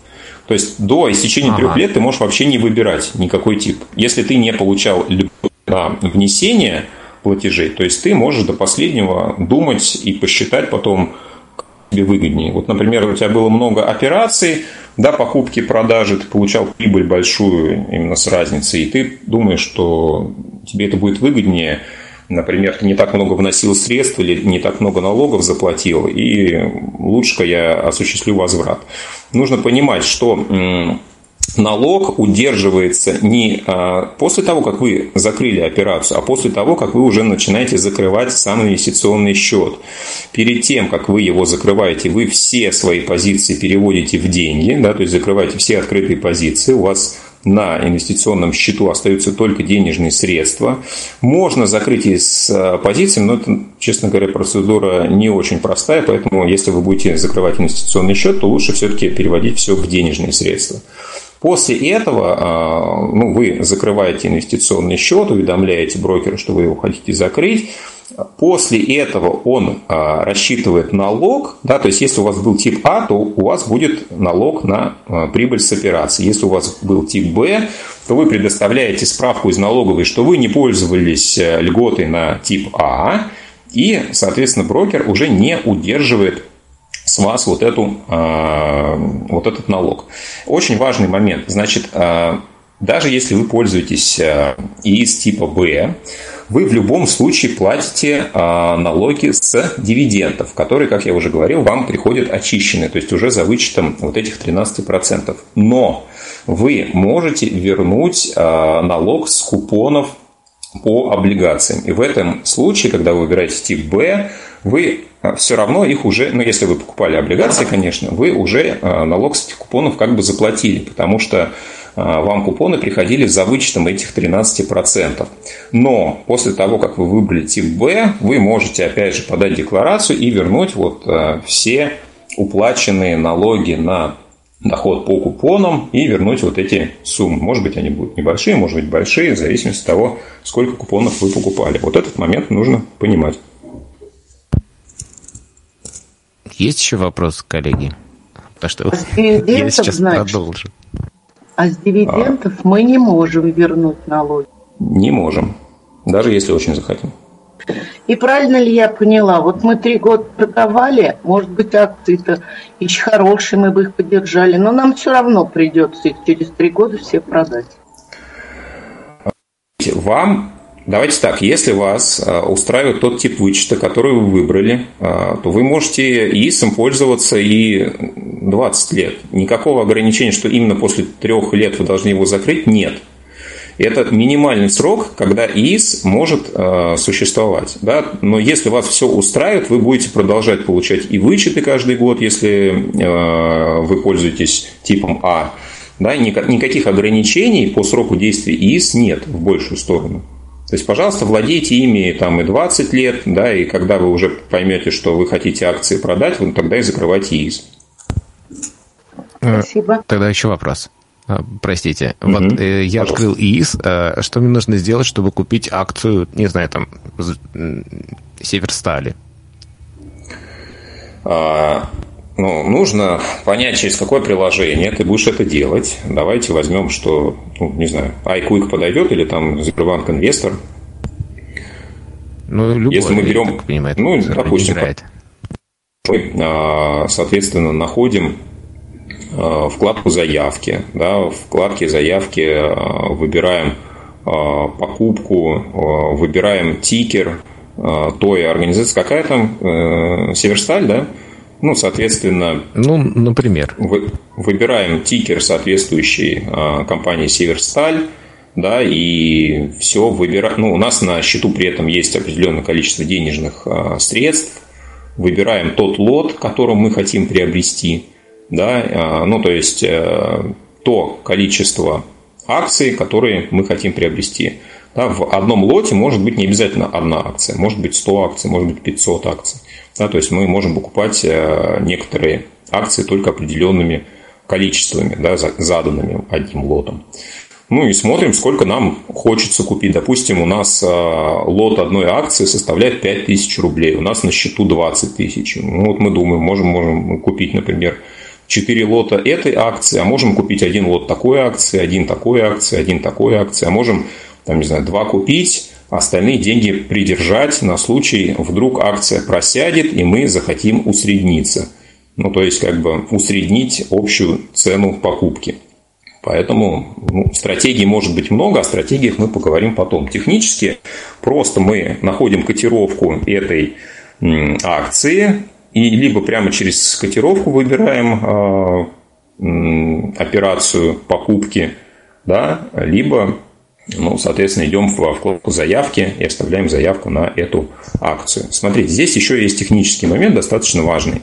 То есть до истечения ага. трех лет ты можешь вообще не выбирать никакой тип. Если ты не получал на внесение платежей, то есть ты можешь до последнего думать и посчитать потом, тебе выгоднее. Вот, например, у тебя было много операций, да, покупки, продажи, ты получал прибыль большую именно с разницей, и ты думаешь, что тебе это будет выгоднее, например, ты не так много вносил средств или не так много налогов заплатил, и лучше я осуществлю возврат. Нужно понимать, что налог удерживается не а, после того, как вы закрыли операцию, а после того, как вы уже начинаете закрывать сам инвестиционный счет. Перед тем, как вы его закрываете, вы все свои позиции переводите в деньги, да, то есть закрываете все открытые позиции, у вас на инвестиционном счету остаются только денежные средства. Можно закрыть из а, позиций, но это, честно говоря, процедура не очень простая, поэтому если вы будете закрывать инвестиционный счет, то лучше все-таки переводить все в денежные средства. После этого а, ну, вы закрываете инвестиционный счет, уведомляете брокера, что вы его хотите закрыть. После этого он а, рассчитывает налог, да, то есть если у вас был тип А, то у вас будет налог на а, прибыль с операции. Если у вас был тип Б, то вы предоставляете справку из налоговой, что вы не пользовались э, льготой на тип А, и, соответственно, брокер уже не удерживает с вас вот, эту, а, вот этот налог. Очень важный момент. Значит, а, даже если вы пользуетесь а, из типа Б, вы в любом случае платите налоги с дивидендов, которые, как я уже говорил, вам приходят очищенные, то есть уже за вычетом вот этих 13%. Но вы можете вернуть налог с купонов по облигациям. И в этом случае, когда вы выбираете тип Б, вы все равно их уже, ну если вы покупали облигации, конечно, вы уже а, налог с этих купонов как бы заплатили, потому что а, вам купоны приходили за вычетом этих 13%. Но после того, как вы выбрали тип Б, вы можете опять же подать декларацию и вернуть вот все уплаченные налоги на доход по купонам и вернуть вот эти суммы. Может быть, они будут небольшие, может быть, большие, в зависимости от того, сколько купонов вы покупали. Вот этот момент нужно понимать. Есть еще вопрос, коллеги? Потому что а с [LAUGHS] я сейчас значит, продолжу. А с дивидендов а. мы не можем вернуть налоги. Не можем. Даже если очень захотим. И правильно ли я поняла? Вот мы три года продавали, может быть, акции-то еще хорошие, мы бы их поддержали, но нам все равно придется их через три года все продать. Вам Давайте так, если вас а, устраивает тот тип вычета, который вы выбрали, а, то вы можете ИИСом пользоваться и 20 лет. Никакого ограничения, что именно после трех лет вы должны его закрыть, нет. Это минимальный срок, когда ИИС может э, существовать. Да? Но если вас все устраивает, вы будете продолжать получать и вычеты каждый год, если э, вы пользуетесь типом А. Да? Никаких ограничений по сроку действия ИИС нет в большую сторону. То есть, пожалуйста, владейте ими там и 20 лет, да, и когда вы уже поймете, что вы хотите акции продать, вы тогда и закрывайте ИИС. Спасибо. Тогда еще вопрос. А, простите, угу. вот э, я Пожалуйста. открыл ИИС. Э, что мне нужно сделать, чтобы купить акцию, не знаю, там, Северстали? А, ну, нужно понять, через какое приложение ты будешь это делать. Давайте возьмем, что, ну, не знаю, iQuick подойдет или там Сбербанк Инвестор. Ну, любой, Если мы берем, понимаю, ну, допустим, мы, а, соответственно, находим а, вкладку заявки. Да, в вкладке заявки а, выбираем покупку, выбираем тикер той организации. Какая там? Э, Северсталь, да? Ну, соответственно... Ну, например. Вы, выбираем тикер соответствующей а, компании «Северсталь», да, и все выбираем. Ну, у нас на счету при этом есть определенное количество денежных а, средств. Выбираем тот лот, который мы хотим приобрести, да, ну, то есть то количество акций, которые мы хотим приобрести. Да, в одном лоте может быть не обязательно одна акция, может быть 100 акций, может быть 500 акций. Да, то есть мы можем покупать некоторые акции только определенными количествами, да, заданными одним лотом. Ну и смотрим, сколько нам хочется купить. Допустим, у нас лот одной акции составляет 5000 рублей, у нас на счету 20 тысяч. Ну вот мы думаем, можем, можем купить, например, 4 лота этой акции, а можем купить один лот такой акции, один такой акции, один такой акции, а можем, там, не знаю, два купить, остальные деньги придержать на случай, вдруг акция просядет, и мы захотим усредниться. Ну, то есть, как бы усреднить общую цену покупки. Поэтому ну, стратегий может быть много, о стратегиях мы поговорим потом. Технически просто мы находим котировку этой акции, и либо прямо через котировку выбираем э, операцию покупки, да, либо, ну, соответственно, идем в вкладку заявки и оставляем заявку на эту акцию. Смотрите, здесь еще есть технический момент достаточно важный.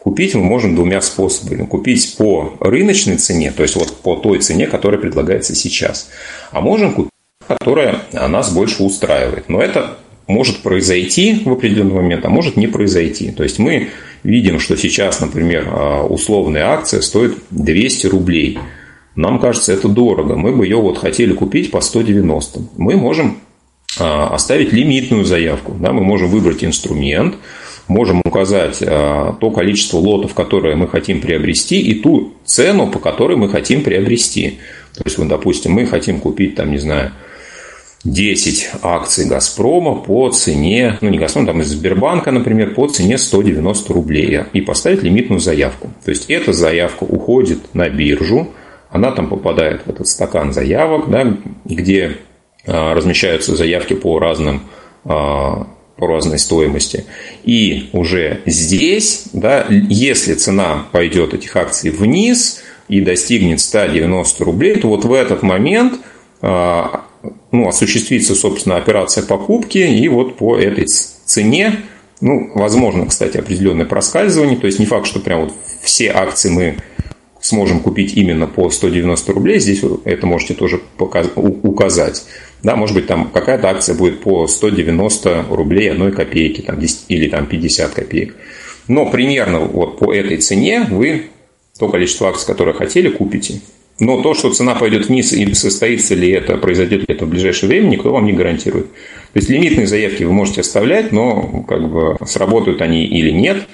Купить мы можем двумя способами. Купить по рыночной цене, то есть вот по той цене, которая предлагается сейчас. А можем купить, которая нас больше устраивает. Но это может произойти в определенный момент, а может не произойти. То есть мы видим, что сейчас, например, а, условная акция стоит 200 рублей. Нам кажется, это дорого. Мы бы ее вот хотели купить по 190. Мы можем а, оставить лимитную заявку. Да, мы можем выбрать инструмент, можем указать а, то количество лотов, которые мы хотим приобрести, и ту цену, по которой мы хотим приобрести. То есть, вот, допустим, мы хотим купить, там, не знаю, 10 акций «Газпрома» по цене, ну не «Газпром», там из Сбербанка, например, по цене 190 рублей и поставить лимитную заявку. То есть, эта заявка уходит на биржу, она там попадает в этот стакан заявок, да, где а, размещаются заявки по разным а, по разной стоимости. И уже здесь, да, если цена пойдет этих акций вниз и достигнет 190 рублей, то вот в этот момент а, ну, осуществится, собственно, операция покупки, и вот по этой цене, ну, возможно, кстати, определенное проскальзывание, то есть не факт, что прям вот все акции мы сможем купить именно по 190 рублей, здесь это можете тоже указать. Да, может быть, там какая-то акция будет по 190 рублей одной копейки, там, 10, или там 50 копеек. Но примерно вот по этой цене вы то количество акций, которое хотели, купите. Но то, что цена пойдет вниз и состоится ли это, произойдет ли это в ближайшее время, никто вам не гарантирует. То есть лимитные заявки вы можете оставлять, но как бы сработают они или нет,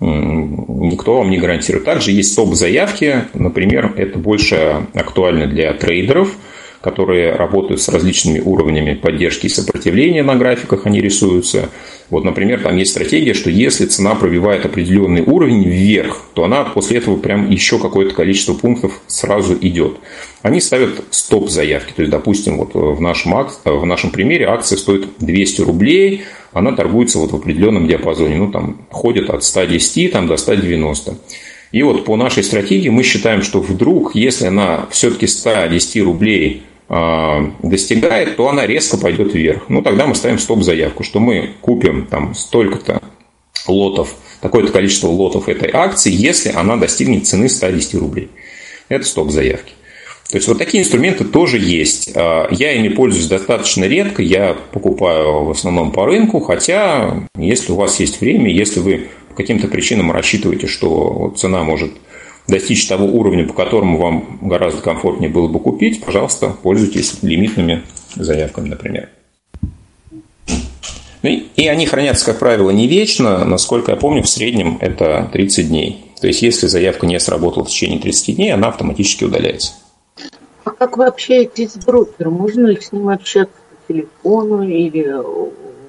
никто вам не гарантирует. Также есть стоп-заявки, например, это больше актуально для трейдеров – которые работают с различными уровнями поддержки и сопротивления на графиках, они рисуются. Вот, например, там есть стратегия, что если цена пробивает определенный уровень вверх, то она после этого прям еще какое-то количество пунктов сразу идет. Они ставят стоп-заявки. То есть, допустим, вот в нашем, в нашем примере акция стоит 200 рублей, она торгуется вот в определенном диапазоне. Ну, там ходит от 110 там, до 190. И вот по нашей стратегии мы считаем, что вдруг, если она все-таки 110 рублей а, достигает, то она резко пойдет вверх. Ну, тогда мы ставим стоп-заявку, что мы купим там столько-то лотов, такое-то количество лотов этой акции, если она достигнет цены 110 рублей. Это стоп-заявки. То есть вот такие инструменты тоже есть. А, я ими пользуюсь достаточно редко, я покупаю в основном по рынку, хотя если у вас есть время, если вы по каким-то причинам рассчитываете, что цена может достичь того уровня, по которому вам гораздо комфортнее было бы купить, пожалуйста, пользуйтесь лимитными заявками, например. Ну и они хранятся, как правило, не вечно. Насколько я помню, в среднем это 30 дней. То есть, если заявка не сработала в течение 30 дней, она автоматически удаляется. А как вы общаетесь с брокером? Можно ли с ним общаться по телефону или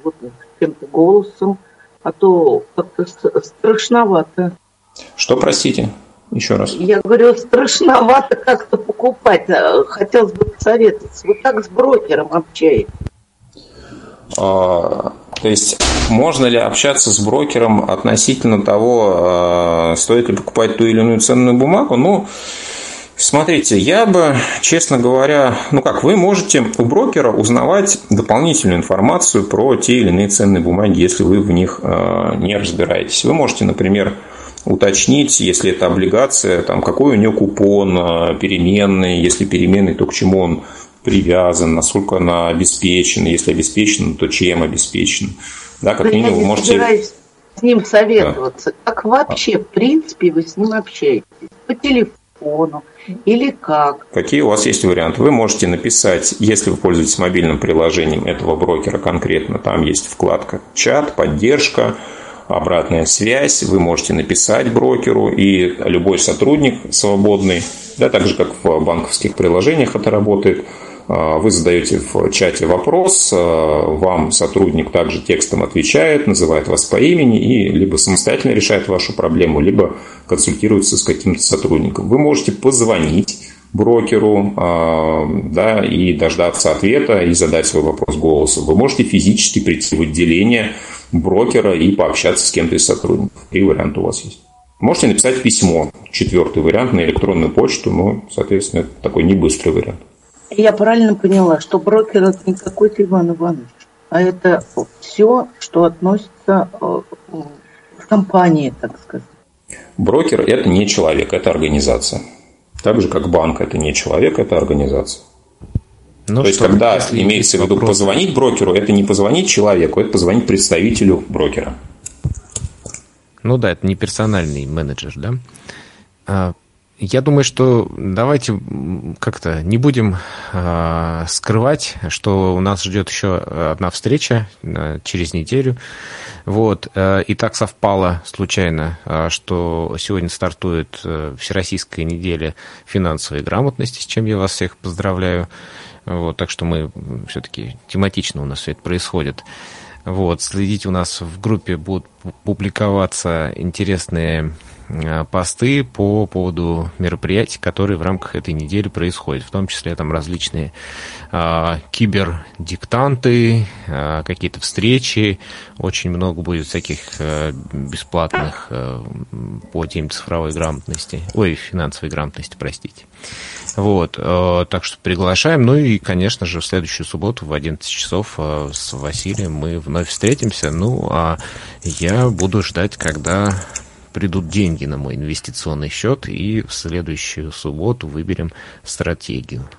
вот каким-то голосом? А то как-то страшновато. Что, простите? Еще раз. Я говорю, страшновато как-то покупать. Э, хотелось бы посоветоваться. Вы как с брокером общаетесь? А, то есть, можно ли общаться с брокером относительно того, а, стоит ли покупать ту или иную ценную бумагу? Ну, Смотрите, я бы, честно говоря, ну как, вы можете у брокера узнавать дополнительную информацию про те или иные ценные бумаги, если вы в них э, не разбираетесь. Вы можете, например, уточнить, если это облигация, там, какой у нее купон а, переменный, если переменный, то к чему он привязан, насколько она обеспечена, если обеспечена, то чем обеспечен. Да, как минимум вы можете... с ним советоваться. Да. Как вообще, в принципе, вы с ним общаетесь? По телефону или как? Какие у вас есть варианты? Вы можете написать, если вы пользуетесь мобильным приложением этого брокера конкретно, там есть вкладка «Чат», «Поддержка», обратная связь, вы можете написать брокеру, и любой сотрудник свободный, да, так же как в банковских приложениях это работает, вы задаете в чате вопрос, а, вам сотрудник также текстом отвечает, называет вас по имени и либо самостоятельно решает вашу проблему, либо консультируется с каким-то сотрудником. Вы можете позвонить брокеру а, да, и дождаться ответа и задать свой вопрос голосом. Вы можете физически прийти в отделение брокера и пообщаться с кем-то из сотрудников. Три варианта у вас есть. Можете написать письмо, четвертый вариант, на электронную почту, но, соответственно, это такой не быстрый вариант. Я правильно поняла, что брокер это не какой-то Иван Иванович, а это все, что относится э, к компании, так сказать. Брокер – это не человек, это организация. Так же, как банк – это не человек, это организация. Ну, То есть, когда имеется в виду вопрос... позвонить брокеру, это не позвонить человеку, это позвонить представителю брокера. Ну да, это не персональный менеджер, да? Я думаю, что давайте как-то не будем э, скрывать, что у нас ждет еще одна встреча э, через неделю. Вот. Э, и так совпало случайно, э, что сегодня стартует э, Всероссийская неделя финансовой грамотности, с чем я вас всех поздравляю. Вот, так что мы все-таки тематично у нас все это происходит. Вот, следите, у нас в группе будут публиковаться интересные посты по поводу мероприятий, которые в рамках этой недели происходят, в том числе там различные э, кибердиктанты, э, какие-то встречи, очень много будет всяких э, бесплатных э, по теме цифровой грамотности, ой, финансовой грамотности, простите. Вот, э, так что приглашаем. Ну и, конечно же, в следующую субботу в 11 часов э, с Василием мы вновь встретимся. Ну, а я буду ждать, когда придут деньги на мой инвестиционный счет, и в следующую субботу выберем стратегию.